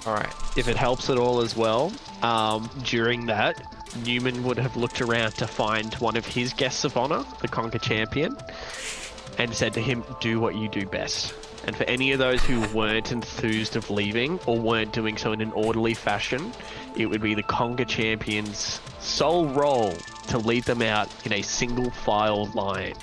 all right. If it helps at all as well, um, during that, Newman would have looked around to find one of his guests of honor, the Conga Champion, and said to him, Do what you do best. And for any of those who weren't enthused of leaving or weren't doing so in an orderly fashion, it would be the Conga Champion's sole role to lead them out in a single file line.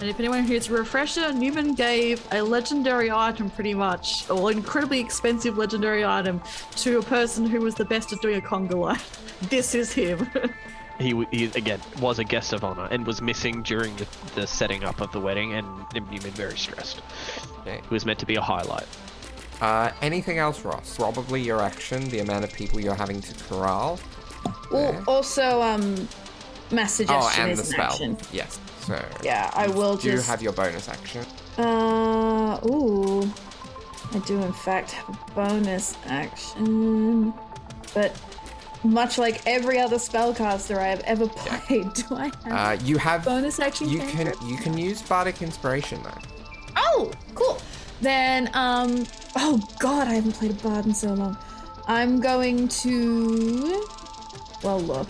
And if anyone here's a refresher, Newman gave a legendary item pretty much, or incredibly expensive legendary item, to a person who was the best at doing a conga line. [LAUGHS] This is him. [LAUGHS] He, he again was a guest of honor and was missing during the, the setting up of the wedding, and Newman very stressed. Okay. It was meant to be a highlight. Uh, anything else, Ross? Probably your action, the amount of people you're having to corral. Well, there. also, um, mass Oh, suggestion and is the an spell. action. Yes. So. Yeah, I will Do just. have your bonus action. Uh, ooh. I do, in fact, have a bonus action. But much like every other spellcaster I have ever played, [LAUGHS] do I have Uh, you have. bonus action? You can you can use bardic inspiration though. Oh, cool. Then, um, oh god, I haven't played a bard in so long. I'm going to. Well, look,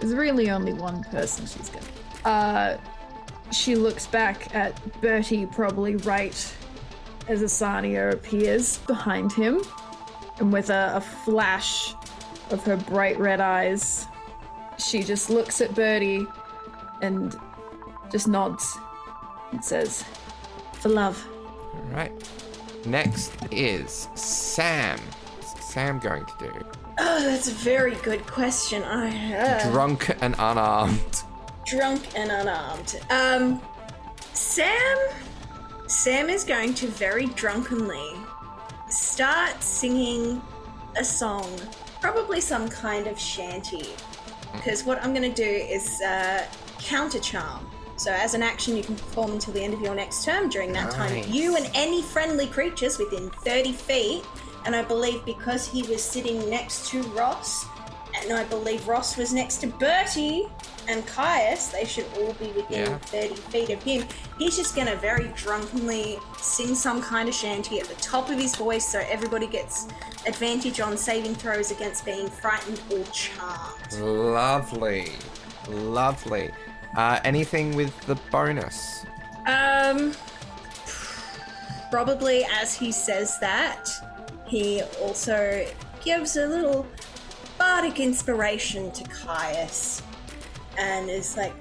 there's really only one person she's gonna. Uh, she looks back at Bertie, probably right as Asania appears behind him, and with a, a flash of her bright red eyes, she just looks at Bertie and just nods and says, "For love." All right. Next is Sam. What's Sam going to do? Oh, that's a very good question. I uh, Drunk and unarmed. drunk and unarmed. Um, Sam. Sam is going to very drunkenly start singing a song, probably some kind of shanty. Because what I'm going to do is uh, counter charm. So, as an action, you can perform until the end of your next term. During that Nice. time, you and any friendly creatures within 30 feet, and I believe because he was sitting next to Ross, and I believe Ross was next to Bertie and Caius, they should all be within Yeah. 30 feet of him. He's just gonna very drunkenly sing some kind of shanty at the top of his voice so everybody gets advantage on saving throws against being frightened or charmed. Lovely. Lovely. Uh, anything with the bonus? Um, probably as he says that, he also gives a little bardic inspiration to Caius and is like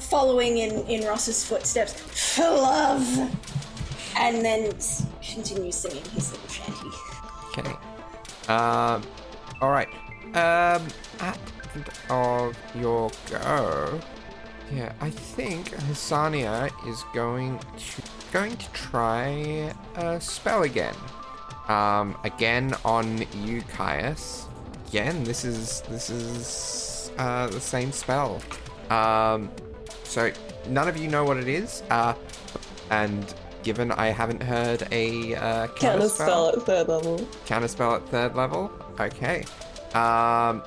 following in, in Ross's footsteps for love and then continues singing his little shanty. Okay. Um. all right. Um, at the end of your go, yeah, I think Hisania is going to going to try a spell again. Um, again on you, Caius. Again, this is this is uh, the same spell. Um, so none of you know what it is. Uh, and given I haven't heard a uh, Counter spell at third level. Counter spell at third level. Okay. Um,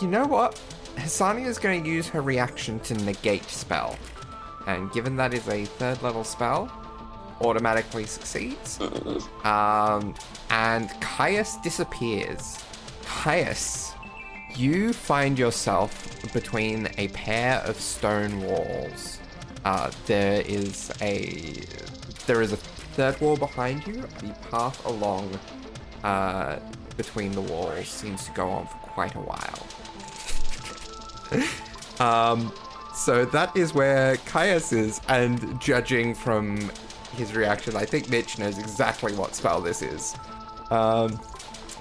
you know what? Hisania is going to use her reaction to negate spell, and given that is a third level spell, automatically succeeds. Um, and Caius disappears. Caius, you find yourself between a pair of stone walls. Uh, there is a there is a third wall behind you. The path along uh, between the walls seems to go on for quite a while. [LAUGHS] um, so that is where Caius is, and judging from his reaction, I think Mitch knows exactly what spell this is. Um,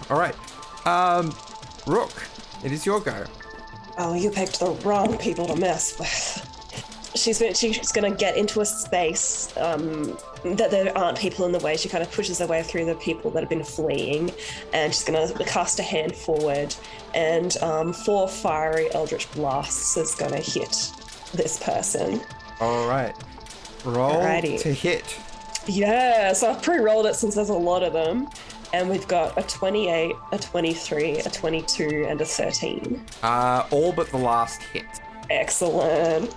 all right, um, Rook, it is your go. Oh, you picked the wrong people to mess with. She's she's gonna get into a space um, that there aren't people in the way. She kind of pushes her way through the people that have been fleeing, and she's gonna cast a hand forward, and um, four fiery eldritch blasts is gonna hit this person. All right, roll Alrighty. to hit. Yeah, so I've pre-rolled it since there's a lot of them, and we've got a 28, a 23, a 22, and a 13. Uh, all but the last hit. Excellent.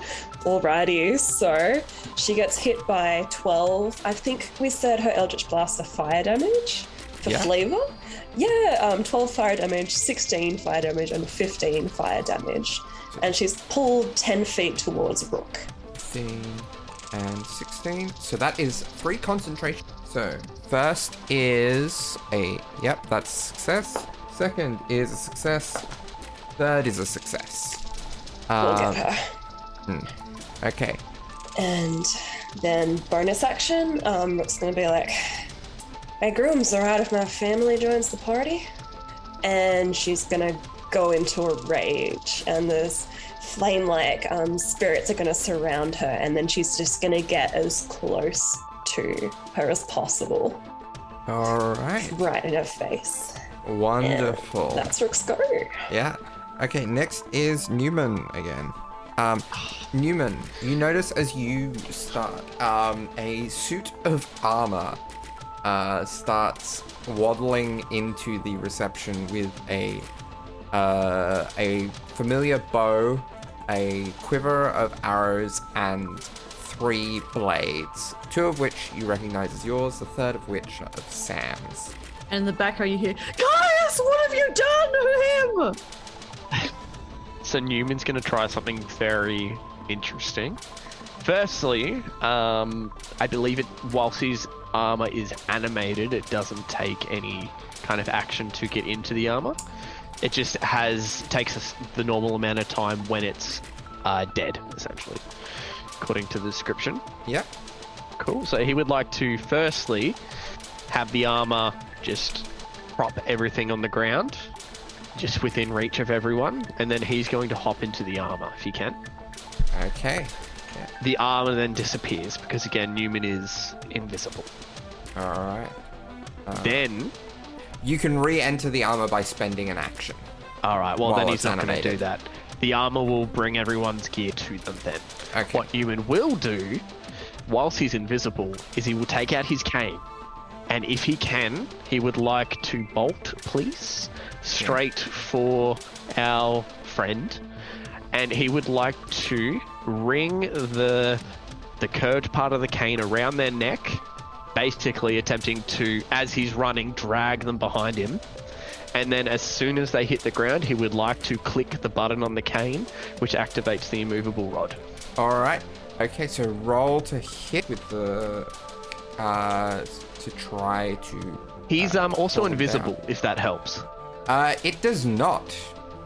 Alrighty, so she gets hit by 12. I think we said her Eldritch Blast are fire damage for Yeah. flavor. Yeah, um, 12 fire damage, 16 fire damage, and 15 fire damage. And she's pulled 10 feet towards Rook. 15 and 16. So that is three concentration. So first is a yep, that's success. Second is a success. Third is a success. We'll Um, get her. okay. And then bonus action, um, Rook's gonna be like, Hey grooms, alright if my family joins the party? And she's gonna go into a rage, and there's flame like um, spirits are gonna surround her, and then she's just gonna get as close to her as possible, All right. right in her face. Wonderful. That's Rook's go. Yeah. Okay, next is Newman again. Um, Newman, you notice as you start, um, a suit of armor uh, starts waddling into the reception with a uh, a familiar bow, a quiver of arrows, and three blades. Two of which you recognize as yours, the third of which are of Sam's. And in the back, background, you hear, Caius, what have you done to him? So Newman's going to try something very interesting. Firstly, um, I believe it whilst his armor is animated, it doesn't take any kind of action to get into the armor. It just has takes us the normal amount of time when it's uh, dead, essentially, according to the description. Yep. Cool. So he would like to firstly have the armor just prop everything on the ground, just within reach of everyone, and then he's going to hop into the armor if he can. Okay. The armor then disappears because again Newman is invisible. All right. Uh, then, You can re-enter the armor by spending an action. all right. Well, then he's not going to do that. The armor will bring everyone's gear to them. Then, Okay. what Newman will do, whilst he's invisible, is he will take out his cane, and if he can, he would like to bolt, please, straight for our friend, and he would like to ring the the curved part of the cane around their neck, basically attempting to, as he's running, drag them behind him. And then, as soon as they hit the ground, he would like to click the button on the cane, which activates the immovable rod. All right. Okay, so roll to hit with the uh to try to. He's um also invisible, if that helps. Uh, it does not.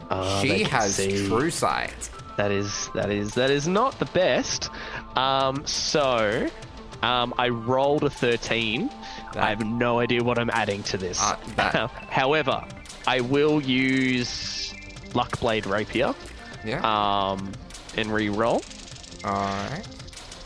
They she has see. true sight. That is that is that is not the best. Um, so um, I rolled a thirteen. I have no idea what I'm adding to this. Uh, that- [LAUGHS] However, I will use Luckblade rapier. Yeah. Um, and re-roll. All right.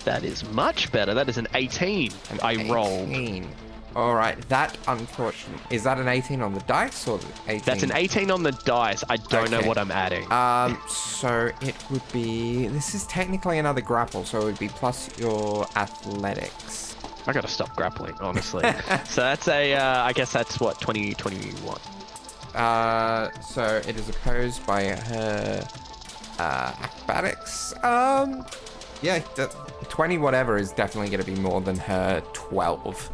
That is much better. That is an 18. An I rolled. 18. All right. That unfortunate is that an 18 on the dice or 18? That's an 18 on the dice. I don't know what I'm adding. Um, so it would be. This is technically another grapple, so it would be plus your athletics. I gotta stop grappling, honestly. [LAUGHS] so that's a, uh, I guess that's what, 20, 21. Uh, so it is opposed by her uh, acrobatics. Um, yeah, the 20 whatever is definitely going to be more than her 12.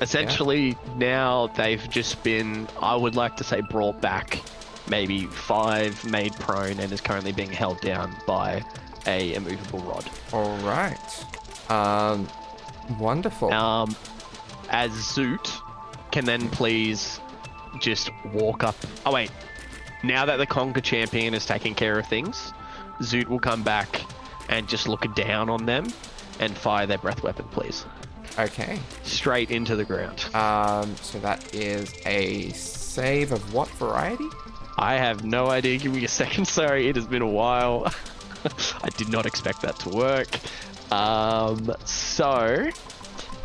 Essentially, now they've just been, I would like to say, brought back. Maybe five made prone and is currently being held down by a immovable rod. All right. Um, wonderful. Um, as Zoot can then please just walk up. Oh wait, now that the Conga champion is taking care of things, Zoot will come back and just look down on them and fire their breath weapon, please, Okay. straight into the ground. Um, so that is a save of what variety? I have no idea. Give me a second. [LAUGHS] Sorry, it has been a while. [LAUGHS] I did not expect that to work. Um, so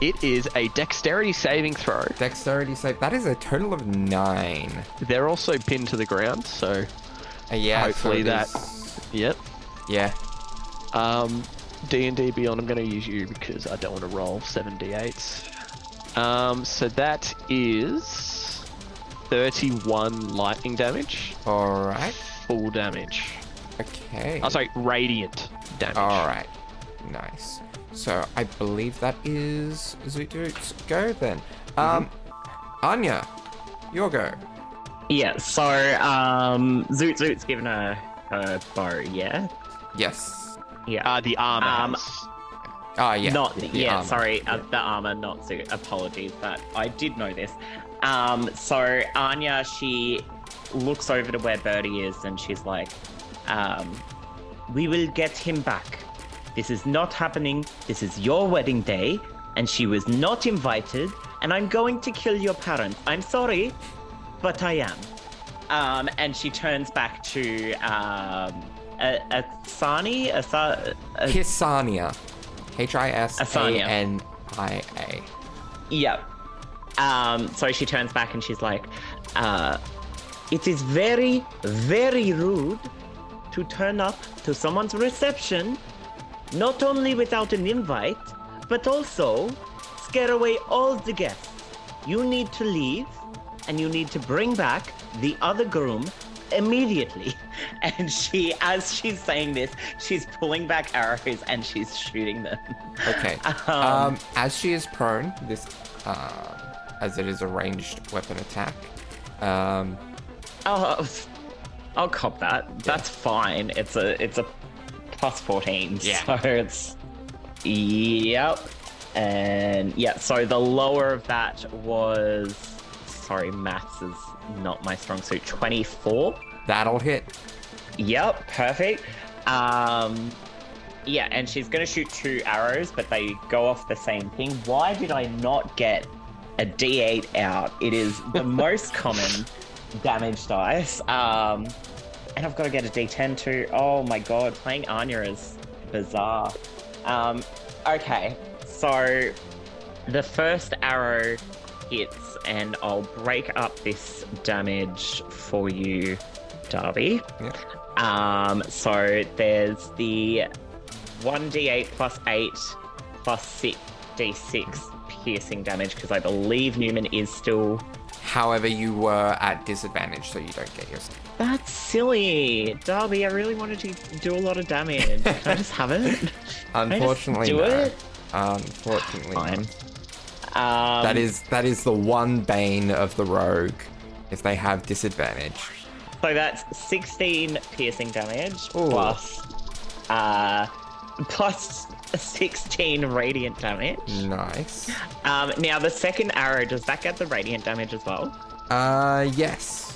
it is a dexterity saving throw. Dexterity save. That is a total of nine. They're also pinned to the ground, so Uh, yeah. so Hopefully it that- is- yep. Yeah. Um, D and D Beyond. I'm going to use you because I don't want to roll seven d8s. Um, so that is 31 lightning damage, All right. full damage. Okay. Oh, sorry, radiant damage. All right. Nice. So I believe that is Zoot's go then. Um, Anya, your go. Yeah, so um Zoot Zoot's given a, a bow, yeah? Yes. Yeah. Uh, the armor. Um, has- Ah, yeah. Not the yeah, armor. sorry, uh, the armor, not Zoot. Apologies, but I did know this. Um, so Anya, she looks over to where Bertie is, and she's like, um, "We will get him back. This is not happening. This is your wedding day, and she was not invited. And I'm going to kill your parents. I'm sorry, but I am." Um, and she turns back to um, a, a Sani, a, Sa- a Hisania. H I S A. N I A. Yep. Um, so she turns back and she's like, uh, it is very, very rude to turn up to someone's reception, not only without an invite, but also scare away all the guests. You need to leave and you need to bring back the other groom immediately. [LAUGHS] And she, as she's saying this, she's pulling back arrows and she's shooting them. Okay. [LAUGHS] Um, Um, as she is prone, this, uh, as it is a ranged weapon attack. Um, Oh, I'll cop that. That's fine. It's a it's a plus fourteen. Yeah. [LAUGHS] So it's yep. And yeah, so the lower of that was sorry, maths is not my strong suit. Twenty four. that'll hit. Yep, perfect. Um yeah, and she's gonna shoot two arrows, but they go off the same thing. Why did I not get a D8 out? It is the [LAUGHS] most common damage dice. Um and I've got to get a D10 too. Oh my god, playing Anya is bizarre. Um okay, so the first arrow hits, and I'll break up this damage for you, Darby. Yeah. Um, so there's the 1d8 plus 8 plus 6 d6 piercing damage because I believe Newman is still. However, you were at disadvantage, so you don't get your. That's silly, Darby. I really wanted to do a lot of damage. Can I just have it? [LAUGHS] Can I just Unfortunately, do no. it. Unfortunately. Fine. Um, That is that is the one bane of the rogue. If they have disadvantage. So that's 16 piercing damage plus uh plus 16 radiant damage. Nice. Um now the second arrow does that get the radiant damage as well? Uh, yes.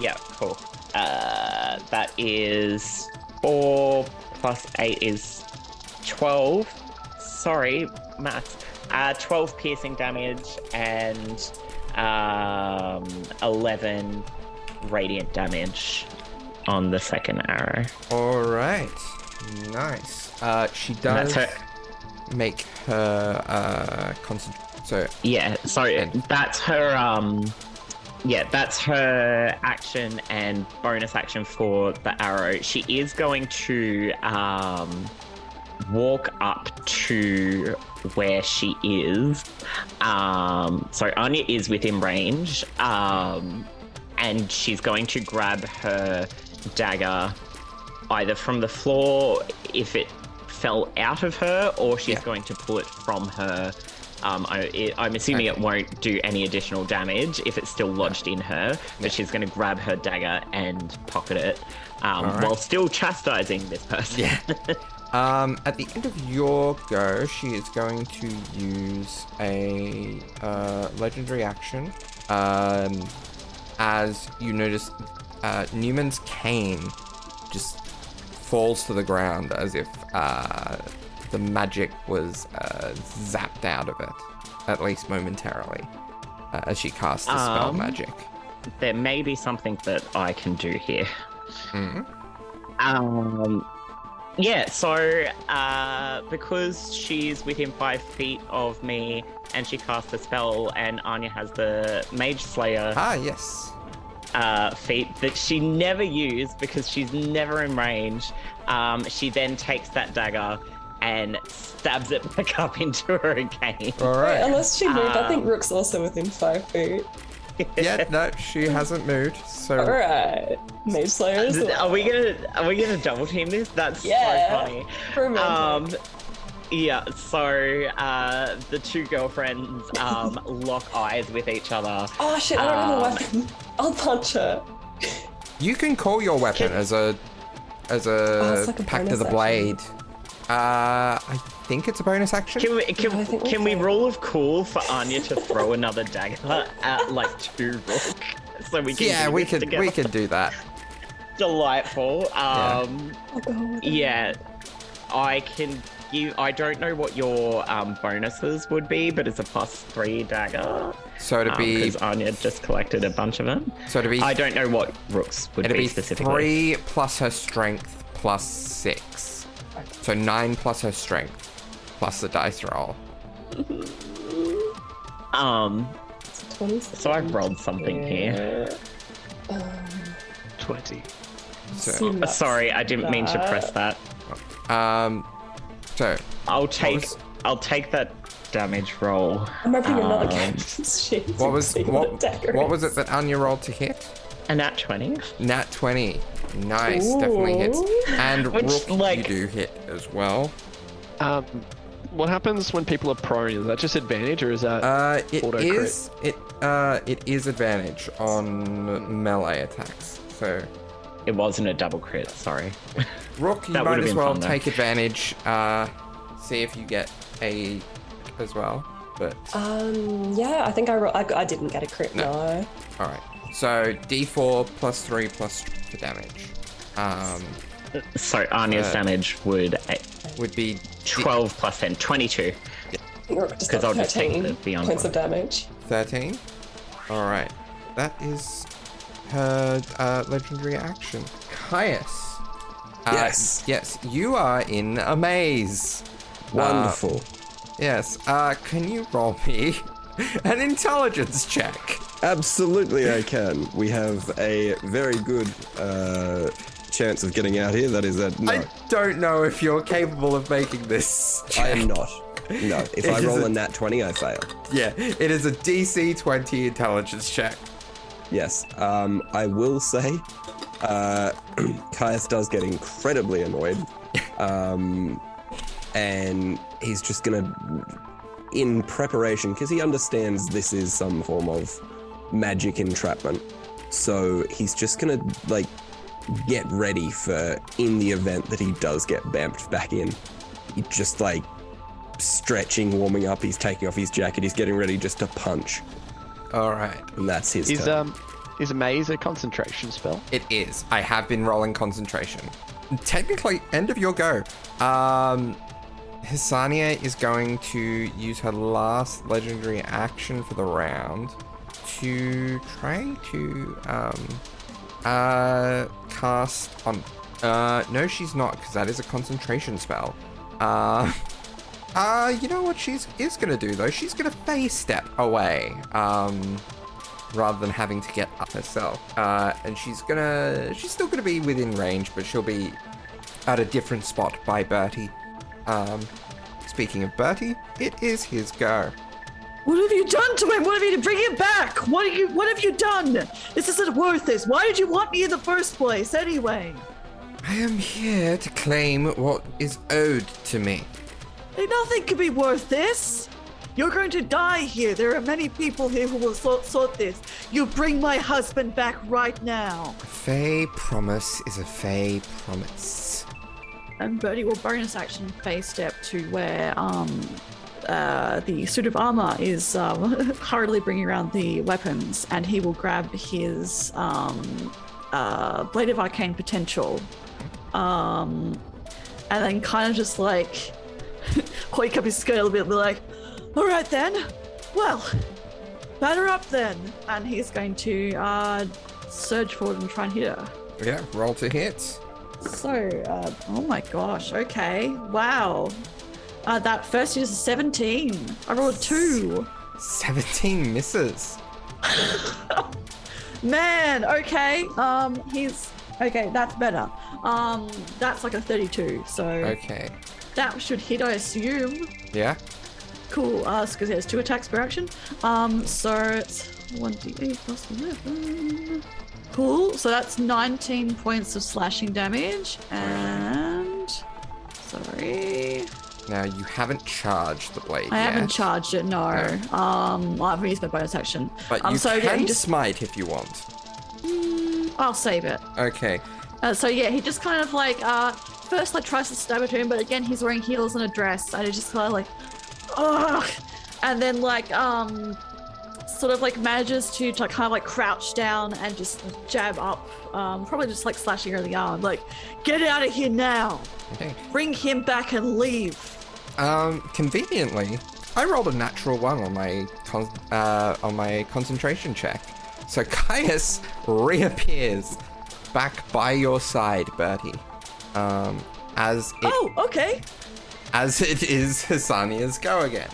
Yeah, cool. Uh that is 4 plus 8 is 12. Sorry, math. Uh 12 piercing damage and um 11 radiant damage. on the second arrow. All right. Nice. Uh, she does her. make her uh concentrate. So Yeah, sorry, that's her um yeah, that's her action and bonus action for the arrow. She is going to um walk up to where she is. Um so Anya is within range. Um and she's going to grab her dagger either from the floor if it fell out of her or she's Yeah. going to pull it from her um, I, I'm assuming it won't do any additional damage if it's still lodged in her, but Yeah. she's going to grab her dagger and pocket it um, Alright. while still chastising this person. Yeah. [LAUGHS] Um, at the end of your go, she is going to use a uh, legendary action. Um, as you notice, uh, Newman's cane just falls to the ground as if uh, the magic was uh, zapped out of it, at least momentarily, uh, as she casts the spell Um, magic. there may be something that I can do here. Mhm. Um, yeah, so uh, because she's within five feet of me and she casts a spell, and Anya has the Mage Slayer Ah, yes. uh, feat that she never used because she's never in range. Um, she then takes that dagger and stabs it [LAUGHS] back up into her again. All Wait, unless she moved, I think Um, Rook's also within five feet. [LAUGHS] yeah, no, she hasn't moved. So Alright. Mage Slayer is Are we gonna are we gonna double team this? That's Yeah. so funny. romantic. Um, yeah. So uh, the two girlfriends um, [LAUGHS] lock eyes with each other. oh shit, I don't have a um, weapon. I'll punch her. You can call your weapon as a as Oh, a it's like a pact bonus of the action. blade. Uh, I think it's a bonus action. Can we can, can we roll of cool for Anya to throw another dagger at like two rook? So we can yeah, we could together? we could do that. delightful. Um, I'll go with it. yeah, I can give. I don't know what your um, bonuses would be, but it's a plus three dagger. So to be because Anya just collected a bunch of them. so to be I don't know what rooks would it'd be, be specifically. three plus her strength plus six. So nine plus her strength plus the dice roll. Um, so I've rolled something here. Um, 20. So seem nuts. Sorry, I didn't mean to press that. um, so I'll take. was- I'll take that damage roll. I'm opening another Um, captain's [LAUGHS] sheet. what was See what the dagger what was it that Anya rolled to hit? A nat twenty. Nat twenty. Nice, definitely hits. Ooh. And Which, Rook, you do hit as well. Um, what happens when people are prone? Is that just advantage or is that. Uh, it Auto crit. is it uh it is advantage on melee attacks. So It wasn't a double crit. Sorry. [LAUGHS] Rook, you That might as well fun, take advantage. Uh, see if you get a as well. But Um, yeah, I think I, ro- I, I didn't get a crit, No. no. all right. So D4 plus three plus for damage. Um, So Anya's Uh, damage would uh, would be 12 plus 10, 22. Rook just 'Cause got I'll just take the beyond points one. of damage. 13. All right. That is her uh, legendary action. Caius. Uh, Yes. Yes, you are in a maze. Wonderful. Yes. Uh, can you roll me [LAUGHS] an intelligence check? Absolutely, I can. We have a very good uh, chance of getting out here. That is that. No, I don't know if you're capable of making this. I am not. No, if [LAUGHS] I roll a- a nat 20, I fail. Yeah, it is a DC 20 intelligence check. Yes. Um, I will say, uh, [CLEARS THROAT] Caius does get incredibly annoyed. Um, and he's just gonna, in preparation, because he understands this is some form of magic entrapment. So he's just gonna, like, get ready for in the event that he does get bamped back in. He just, like, stretching, warming up, he's taking off his jacket, he's getting ready just to punch. All right. And that's his Is turn. um is a maze a concentration spell? It is. I have been rolling concentration. Technically, end of your go. Um, Hisania is going to use her last legendary action for the round to try to um, uh, cast on. Uh, no, she's not, because that is a concentration spell. Uh, [LAUGHS] uh, you know what she's is gonna do though? She's gonna phase step away. Um, rather than having to get up herself. Uh, and she's gonna, she's still gonna be within range, but she'll be at a different spot by Bertie. Um, speaking of Bertie, it is his go. What have you done to him? What have you to bring him back? What have you what have you done? This isn't worth this. Why did you want me in the first place anyway? I am here to claim what is owed to me. Nothing could be worth this. You're going to die here. There are many people here who will sort, sort this. You bring my husband back right now. A Fey promise is a Fey promise. And Bertie will bonus action fey step to where um uh, the suit of armor is um, [LAUGHS] hurriedly bringing around the weapons, and he will grab his um, uh, blade of arcane potential, um, and then kind of just like [LAUGHS] hoik up his skirt a little bit, and be like, "All right then, well, batter up then," and he's going to uh, surge forward and try and hit her. Yeah, roll to hit. So, uh, oh my gosh, okay, wow. Uh, that first hit is a 17. I rolled a 2. 17 misses. [LAUGHS] Man, okay. Um, he's. Okay, that's better. Um, that's like a 32, so Okay. that should hit, I assume. Yeah? Cool, uh, because has two attacks per action. Um, so it's 1d8 plus 11. Cool, so that's 19 points of slashing damage, and. Sorry. Now, you haven't charged the blade I yet. haven't charged it, no. Um, I haven't used my bonus action. But um, you so yeah, can he just smite if you want. I'll save it. Okay. Uh, so yeah, he just kind of like uh first like tries to stab at him, but again he's wearing heels and a dress, and he just kind of like, ugh, and then like um sort of like manages to like kind of like crouch down and just jab up, um probably just like slashing her in the arm, like get out of here now, Okay. bring him back and leave. Um, conveniently, I rolled a natural one on my con- uh, on my concentration check. So [LAUGHS] Caius reappears back by your side, Bertie. Um, as it Oh, okay. as it is [LAUGHS] Hisania's go again.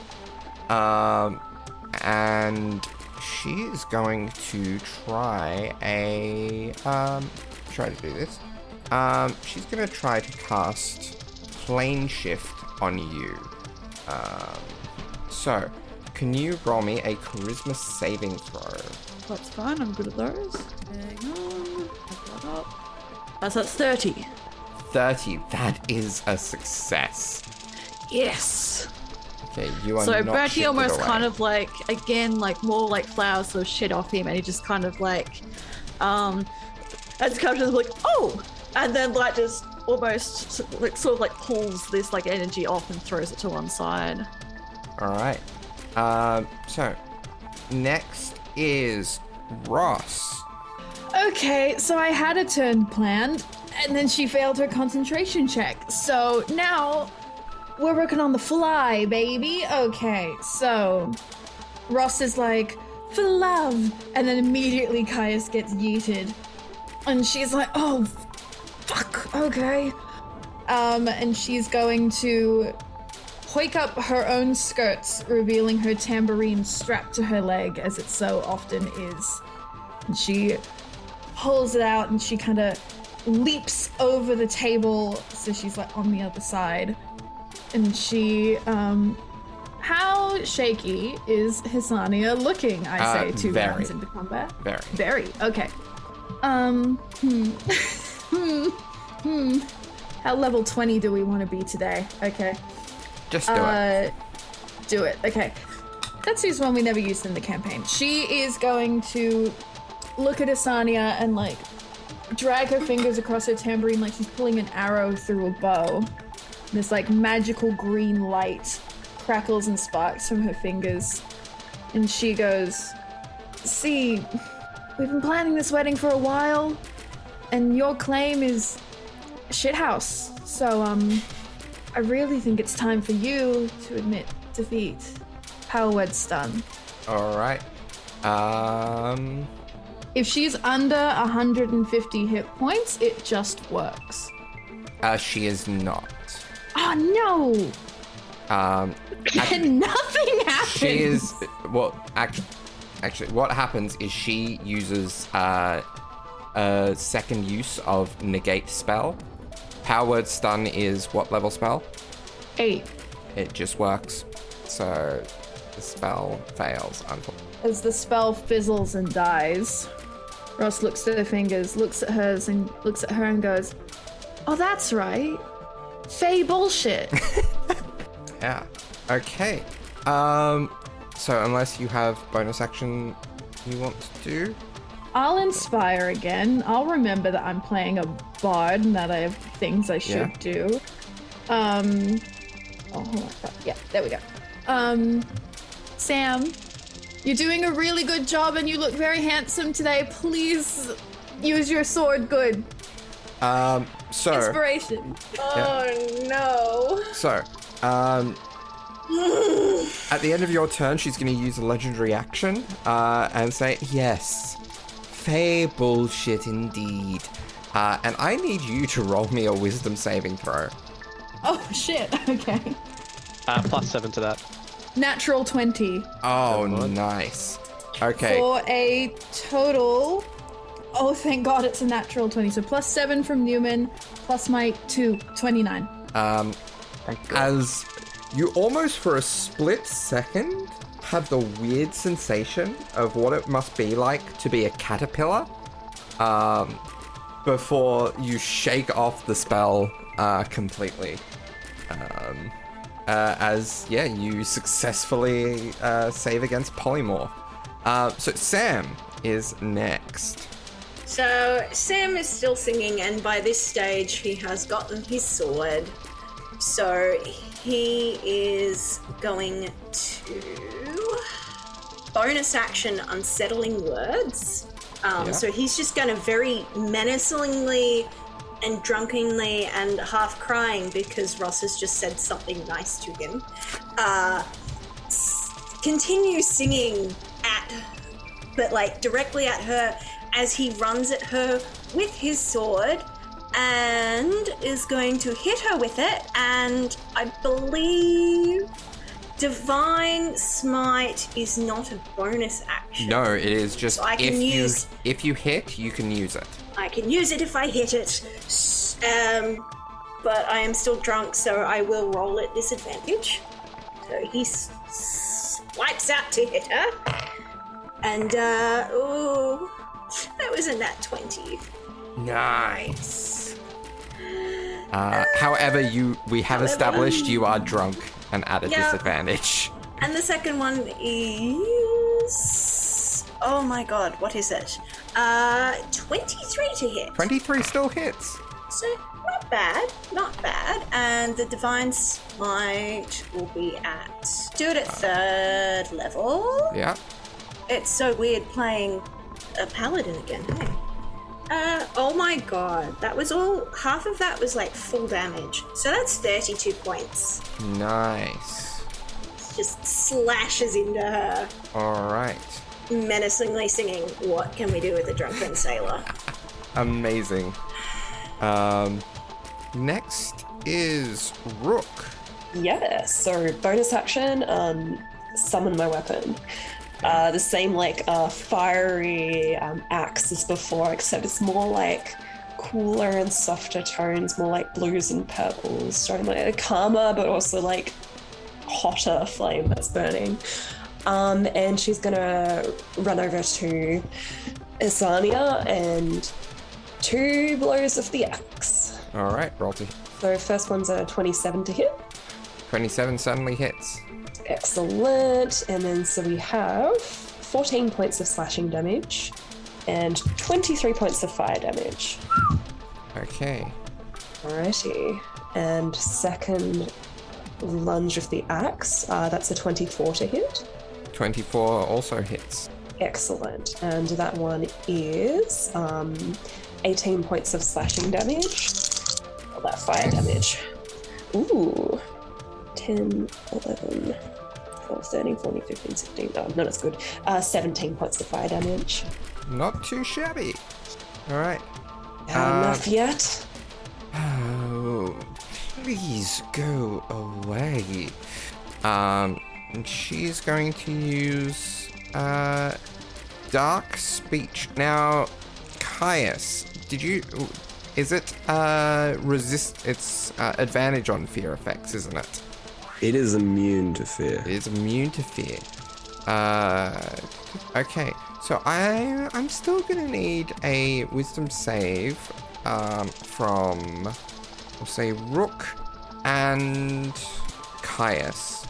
Um, and she is going to try a um, try to do this. Um, she's going to try to cast plane shift on you. Um, so, can you roll me a charisma saving throw? That's fine. I'm good at those. Hang on. I've up. So that's thirty. 30. That is a success. Yes. Okay, you are So not Bertie shifted almost away. kind of like again like more like flowers sort of shit off him and he just kind of like um as kind of like oh and then like just almost like sort of like pulls this like energy off and throws it to one side. All right. Um, so next is Ross. Okay, so I had a turn planned, and then she failed her concentration check. So now we're working on the fly, baby. Okay, so Ross is like, for love. And then immediately Caius gets yeeted. And she's like, oh, fuck, okay. Um, and she's going to hoik up her own skirts, revealing her tambourine strapped to her leg, as it so often is. And she pulls it out and she kind of leaps over the table, so she's like on the other side. And she, um, how shaky is Hisania looking? I Uh, say two very. rounds into combat. Very. Very okay. Um, hmm, [LAUGHS] hmm. How level twenty do we want to be today? Okay. Just do it. Uh, do it. Okay. Let's use one we never used in the campaign. She is going to look at Hisania and like drag her fingers across her tambourine like she's pulling an arrow through a bow. This like magical green light crackles and sparks from her fingers. And she goes, See, we've been planning this wedding for a while, and your claim is shithouse. So, um, I really think it's time for you to admit defeat. Power Wed's done. All right. Um, If she's under 150 hit points, it just works. Uh, she is not. Oh no! Um, [LAUGHS] nothing happens. she is. Well, actually, actually, what happens is she uses uh, a second use of negate spell. Power word stun is what level spell? eight. It just works. So the spell fails. As the spell fizzles and dies, Ross looks at her fingers, looks at hers, and looks at her and goes, "Oh, that's right. Fey bullshit." [LAUGHS] Yeah. Okay. Um. So unless you have bonus action you want to do, I'll inspire again. I'll remember that I'm playing a bard and that I have things I should Yeah. do. Um. Oh, hold on. Yeah, there we go. Um, Sam, you're doing a really good job and you look very handsome today. Please use your sword good. um. So Inspiration. Oh no. so um. [SIGHS] At the end of your turn, she's going to use a legendary action uh, and say, Yes, Fey bullshit indeed. Uh, and I need you to roll me a wisdom saving throw. Oh, shit. [LAUGHS] Okay. Uh, plus seven to that. Natural 20 Oh, nice. Okay. for a total. Oh, thank God it's a natural 20. So plus 7 from Newman, plus my 2, 29. Um, as you almost for a split second have the weird sensation of what it must be like to be a caterpillar um, before you shake off the spell uh, completely. Um, uh, as, yeah, you successfully uh, save against polymorph. Uh, so, Sam is next. So Sam is still singing, and by this stage, he has gotten his sword. So he is going to bonus action unsettling words. Um, Yeah. So he's just going to very menacingly and drunkenly and half crying because Ross has just said something nice to him. Uh, s- continue singing at but like directly at her as he runs at her with his sword and is going to hit her with it and i believe divine smite is not a bonus action. No, it is just So I can if use- you if you hit, you can use it. i can use it if i hit it. Um but i am still drunk so i will roll at disadvantage. So he s- swipes out to hit her. And uh oh that was a nat 20 Nice. Uh, however, you we have established you are drunk and at a disadvantage. And the second one is. Oh my god, what is it? Uh, 23 to hit. Twenty-three still hits. So, not bad, not bad. And the Divine Smite will be at. Do it at third level. Yeah. It's so weird playing a Paladin again, hey? Uh, oh my god, that was all. Half of that was like full damage. So that's 32 points. Nice. Just slashes into her. All right. menacingly singing, What can we do with a drunken sailor? [LAUGHS] Amazing. Um, next is Rook. Yeah, so bonus action, um, summon my weapon. Uh, the same like uh, fiery um, axe as before, except it's more like cooler and softer tones, more like blues and purples, showing like a calmer but also like hotter flame that's burning. Um, and she's gonna run over to Hisania and two blows of the axe. All right, roll to So first one's a 27 to hit. twenty-seven. Suddenly hits. Excellent. And then so we have 14 points of slashing damage and 23 points of fire damage. Okay. Alrighty. And second lunge of the axe, uh, that's a 24 to hit. Twenty-four also hits. Excellent. And that one is um, 18 points of slashing damage. All that fire damage. Ooh. 10, 11. 12, 13, 14, 15, 16. Oh, not as good. Uh, 17 points of fire damage. Not too shabby. All right. Not Uh, enough yet. Oh, please go away. Um, she's going to use uh, dark speech. Now, Caius, did you? Is it uh resist? It's uh, advantage on fear effects, isn't it? It is immune to fear. It is immune to fear. Uh, okay. So I I'm still gonna need a wisdom save um, from we'll say Rook and Caius.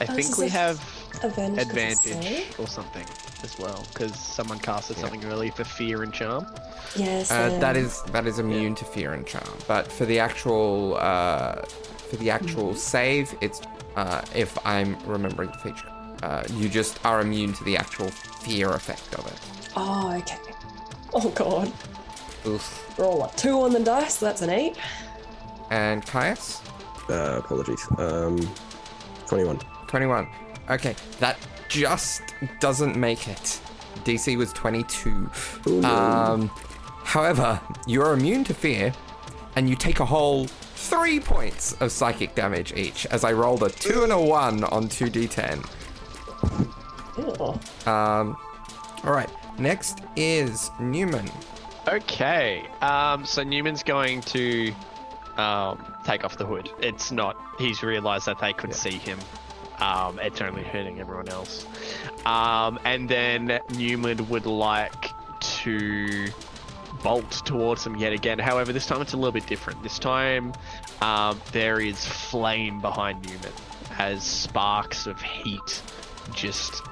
I Oh, think we have Advantage. 'cause advantage or something as well because someone casted something early for fear and charm. Yes. Uh, that um, is that is immune to fear and charm. But for the actual uh, for the actual save, it's uh, if I'm remembering the feature, uh, you just are immune to the actual fear effect of it. Oh, okay. Oh god. Oof. Roll a two on the dice. So that's an eight. And Caius. Uh, apologies. Um, 21. 21. Okay, that just doesn't make it. DC was 22. Oh, no. Um, however, you're immune to fear, and you take a whole three points of psychic damage each, as I rolled a 2 and a 1 on 2d10. Ew. Um, alright, next is Newman. Okay, um, so Newman's going to um, take off the hood. It's not. He's realised that they could see him. Um, it's only hurting everyone else. Um, and then Newman would like to bolt towards them yet again. However, this time it's a little bit different. This time um, there is flame behind Newman as sparks of heat just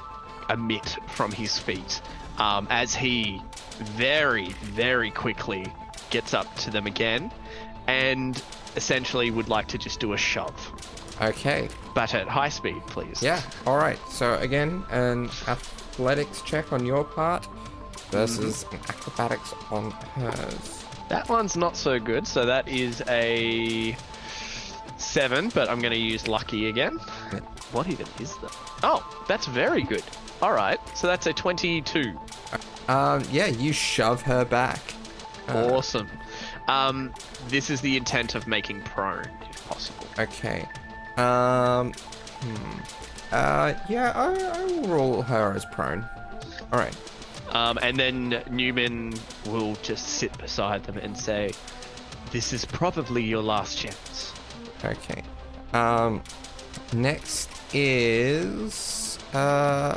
emit from his feet um, as he very, very quickly gets up to them again and essentially would like to just do a shove. Okay, But at high speed, please. yeah, alright. So again, an athletics check on your part versus an acrobatics on hers. That one's not so good, so that is a seven, but I'm going to use lucky again. What even is that? Oh, that's very good. All right, so that's a 22. Um, yeah, you shove her back. Uh, Awesome. Um, this is the intent of making prone, if possible. Okay. Um. Hmm. Uh. Yeah. I, I will roll her as prone. All right. Um, and then Newman will just sit beside them and say, "This is probably your last chance." Okay. Um. Next is uh.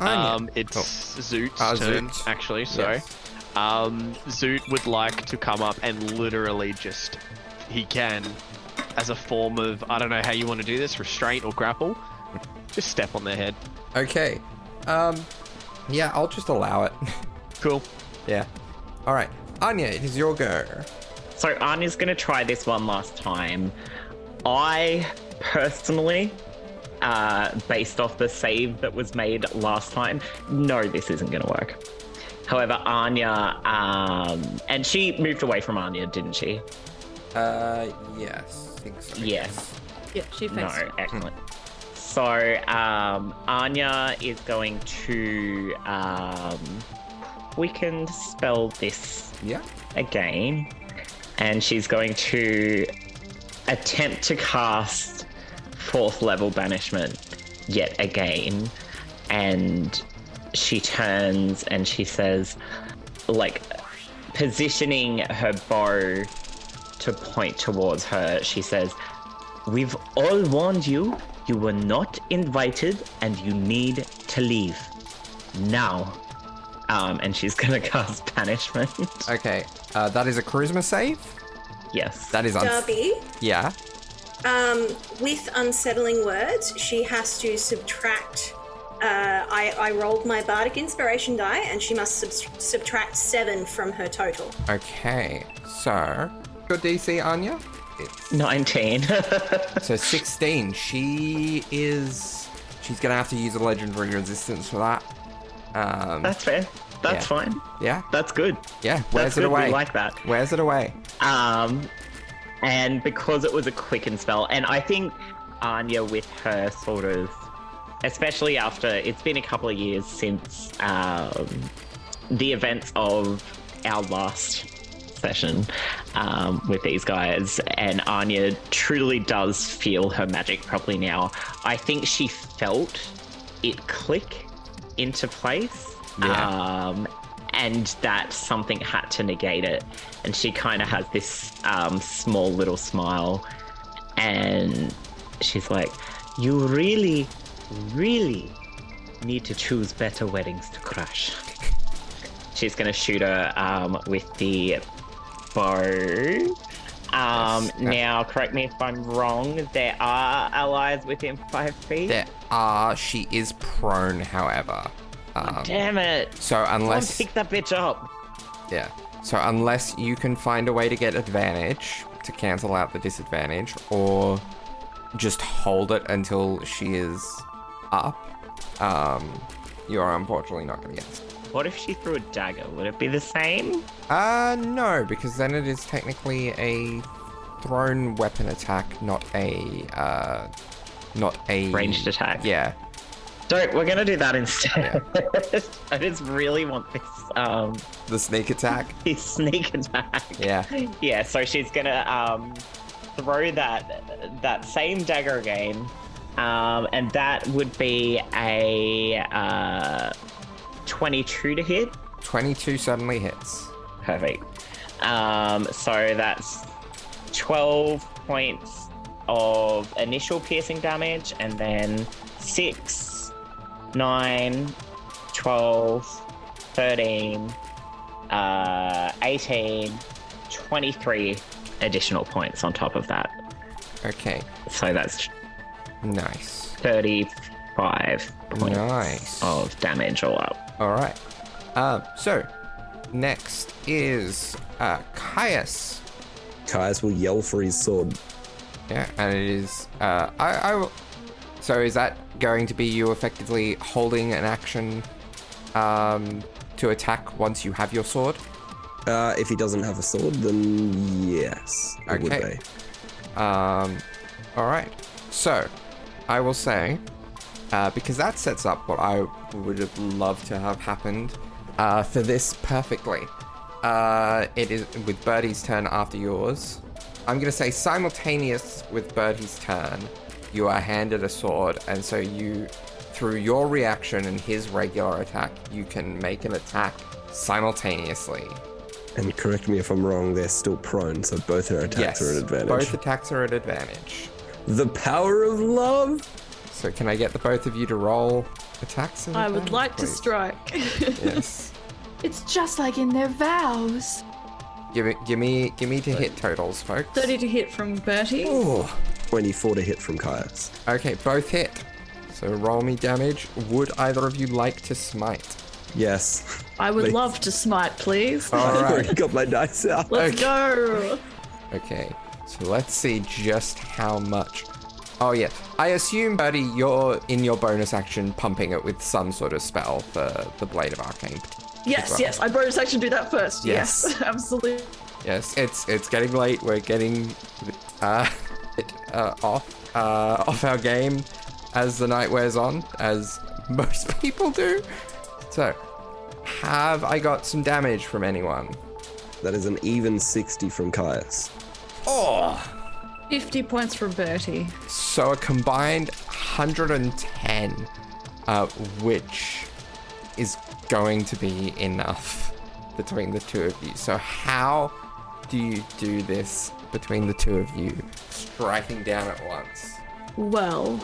Um, it's Oh. Zoot's Ah, turn, Zoot. actually. Sorry. Yes. Um, Zoot would like to come up and literally just, he can, as a form of, I don't know how you want to do this, restraint or grapple, just step on their head. Okay. Um. Yeah, I'll just allow it. [LAUGHS] Cool. yeah. All right. Anya, it is your go. So Anya's gonna try this one last time. I personally, uh, based off the save that was made last time, no, this isn't gonna work. However, Anya, um, and she moved away from Anya, didn't she? Uh. Yes. I think so. Yes. Yeah, she faced. No, faced. excellent. So, um, Anya is going to, um, we can spell this Yeah. again, and she's going to attempt to cast fourth level banishment yet again, and she turns and she says, like, positioning her bow to point towards her, she says, We've all warned you, you were not invited, and you need to leave. Now. Um, and she's [LAUGHS] gonna cast banishment. [LAUGHS] Okay. Uh, that is a charisma save. yes. That is un- Darby, Yeah. um, with unsettling words, she has to subtract. Uh, I, I rolled my bardic inspiration die, and she must sub- subtract seven from her total. Okay. So, your DC, Anya? It's 19. [LAUGHS] So 16. She is. She's gonna have to use a legendary resistance for that. Um. That's fair. That's Yeah. fine. yeah. That's good. Yeah. Where's That's it good. away? We like that. Where's it away? Um, and because it was a quicken spell, and I think Anya, with her sort of especially after it's been a couple of years since um, the events of our last session um, with these guys, and Anya truly does feel her magic properly now. I think she felt it click into place. Yeah. Um, and that something had to negate it. And she kind of has this um, small little smile. And she's like, You really, really need to choose better weddings to crush. [LAUGHS] She's going to shoot her um, with the Um, Yes. now, correct me if I'm wrong, there are allies within five feet. There are. She is prone, however. Um, Damn it! so Someone unless pick that bitch up. yeah, so unless you can find a way to get advantage to cancel out the disadvantage, or just hold it until she is up, um, you are unfortunately not going to get. it. What if she threw a dagger? Would it be the same? Uh, no, because then it is technically a thrown weapon attack, not a uh, not a Ranged attack. Yeah, So we're gonna do that instead. [LAUGHS] I just really want this um the sneak attack. [LAUGHS] this sneak attack. Yeah. [LAUGHS] Yeah, so she's gonna um throw that that same dagger again. Um and that would be a uh 22 to hit. 22 suddenly hits. Perfect. Um so that's 12 points of initial piercing damage and then 6 9 12 13 uh 18 23 additional points on top of that Okay, so that's nice. 35 points Nice. of damage all up All right. Um, so next is uh, Caius. Caius will yell for his sword. Yeah, and it is. Uh, I, I will. So is that going to be you effectively holding an action um, to attack once you have your sword? Uh, if he doesn't have a sword, then yes, it would Okay. be. Um, all right. So, I will say, uh, because that sets up what I would have loved to have happened uh, for this perfectly. Uh, it is with Bertie's turn after yours. I'm going to say simultaneous with Bertie's turn, you are handed a sword, and so you, through your reaction and his regular attack, you can make an attack simultaneously. And correct me if I'm wrong, they're still prone, so both their attacks yes, are at advantage. both attacks are at advantage. The power of love. So can I get the both of you to roll attacks? at I would advantage, like to strike. Yes. [LAUGHS] It's just like in their vows. give me, give me, give me to hit totals, folks. 30 to hit from Bertie. Ooh. 24 to hit from Caius. Okay, both hit. So roll me damage. Would either of you like to smite? Yes. I would Please. love to smite, please. All I've [LAUGHS] already right. got my dice out. Let's go. Okay. So let's see just how much. Oh yeah. I assume, Bertie, you're in your bonus action pumping it with some sort of spell for the Blade of Arcane. Yes, well. yes. I bonus action do that first. Yes, Yes. [LAUGHS] absolutely. Yes, it's it's getting late. We're getting uh, it, uh off uh off our game as the night wears on, as most [LAUGHS] people do. So, have I got some damage from anyone? That is an even 60 from Caius. Oh, 50 points from Bertie. so a combined 110, uh, which is going to be enough between the two of you. So how do you do this between the two of you, striking down at once? Well,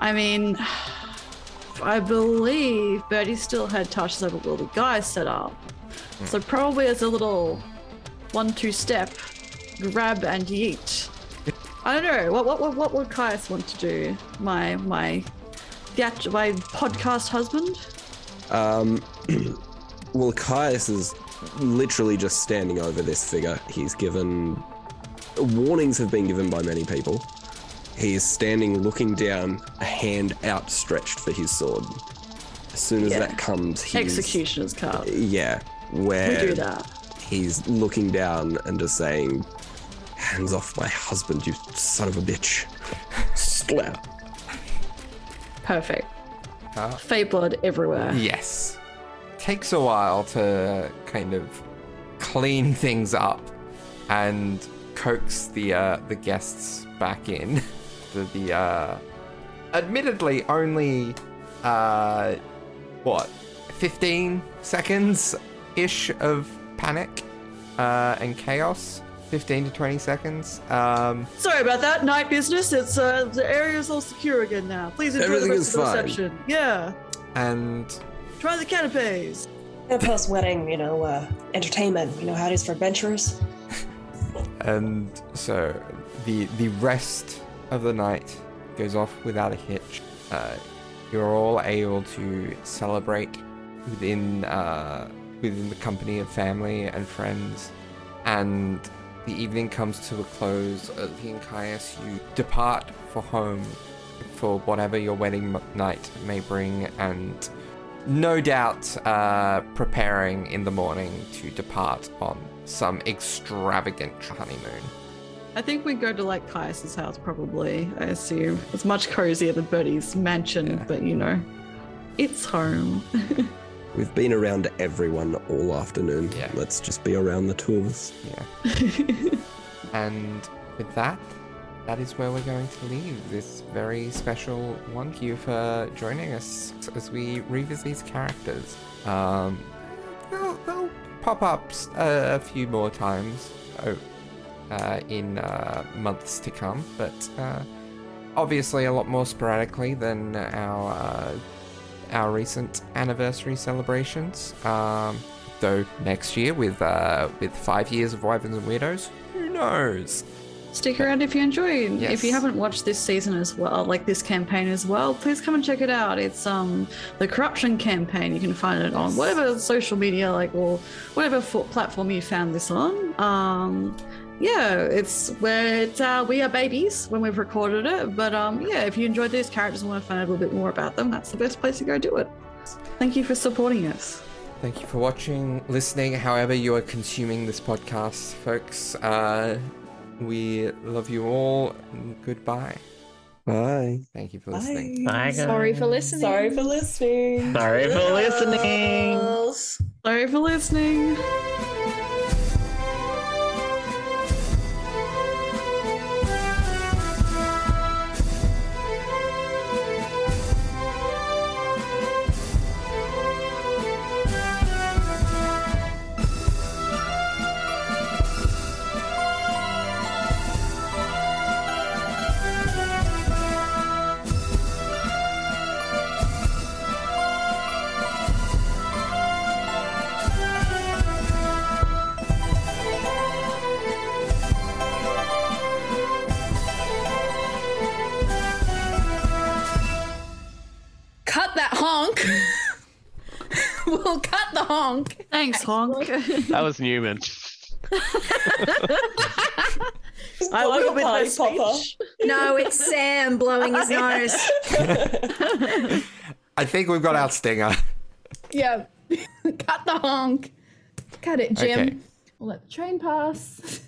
I mean, I believe Bertie still had touches over all the guys set up. So probably as a little one-two step, grab and yeet. I don't know. What what what, what would Caius want to do? My my theat- my podcast husband. Um, [CLEARS THROAT] well, Caius is literally just standing over this figure. He's given warnings have been given by many people. He is standing, looking down, a hand outstretched for his sword. As soon as Yeah. that comes, he's Executioner's card. Yeah, Where We do that. he's looking down and just saying, "Hands off my husband, you son of a bitch!" Slap. Perfect. Uh, Fey blood everywhere. Yes. Takes a while to kind of clean things up and coax the uh, the guests back in. [LAUGHS] the the uh, admittedly only uh, what 15 seconds ish of panic uh, and chaos. 15 to 20 seconds. Um, Sorry about that. Night business. It's uh, the area's all secure again now. Please enjoy Everything the rest of the fine. reception. Yeah. and Try the canapes. And post wedding, you know, uh, entertainment. You know how it is for adventurers. [LAUGHS] and so the the rest of the night goes off without a hitch. Uh, you're all able to celebrate within uh, within the company of family and friends, and the evening comes to a close. Uh, the Caius, you depart for home for whatever your wedding m- night may bring, and no doubt uh, preparing in the morning to depart on some extravagant honeymoon. I think we go to like Caius's house probably. I assume it's much cozier than Bertie's mansion, Yeah. but you know, it's home. [LAUGHS] We've been around everyone all afternoon. Yeah. Let's just be around the two of us. Yeah. [LAUGHS] and with that, that is where we're going to leave this very special one. Thank you for joining us as we revisit these characters. Um, they'll, they'll pop up a few more times oh, uh, in uh, months to come, but uh, obviously a lot more sporadically than our uh, our recent anniversary celebrations. Um, though next year, with uh, with five years of Wyverns and Weirdos, who knows? Stick around if you enjoyed. If you haven't watched this season as well, like this campaign as well, please come and check it out. It's um the corruption campaign. You can find it on whatever social media, like or whatever fo- platform you found this on. Um, yeah, it's where it's uh, we are babies when we've recorded it. But um, yeah, if you enjoyed these characters and want to find out a little bit more about them, that's the best place to go do it. Thank you for supporting us. Thank you for watching, listening, however you are consuming this podcast, folks. Uh, we love you all. Goodbye. Bye. Thank you for listening. Bye, guys. Sorry for listening. Sorry for listening. Sorry for listening. Girls. Sorry for listening. Thanks, honk. That was Newman. [LAUGHS] I Blow will your with my party popper. speech. No, it's Sam blowing his nose. [LAUGHS] I think we've got our stinger. Yeah. [LAUGHS] cut the honk. Cut it, Jim. Okay. We'll let the train pass.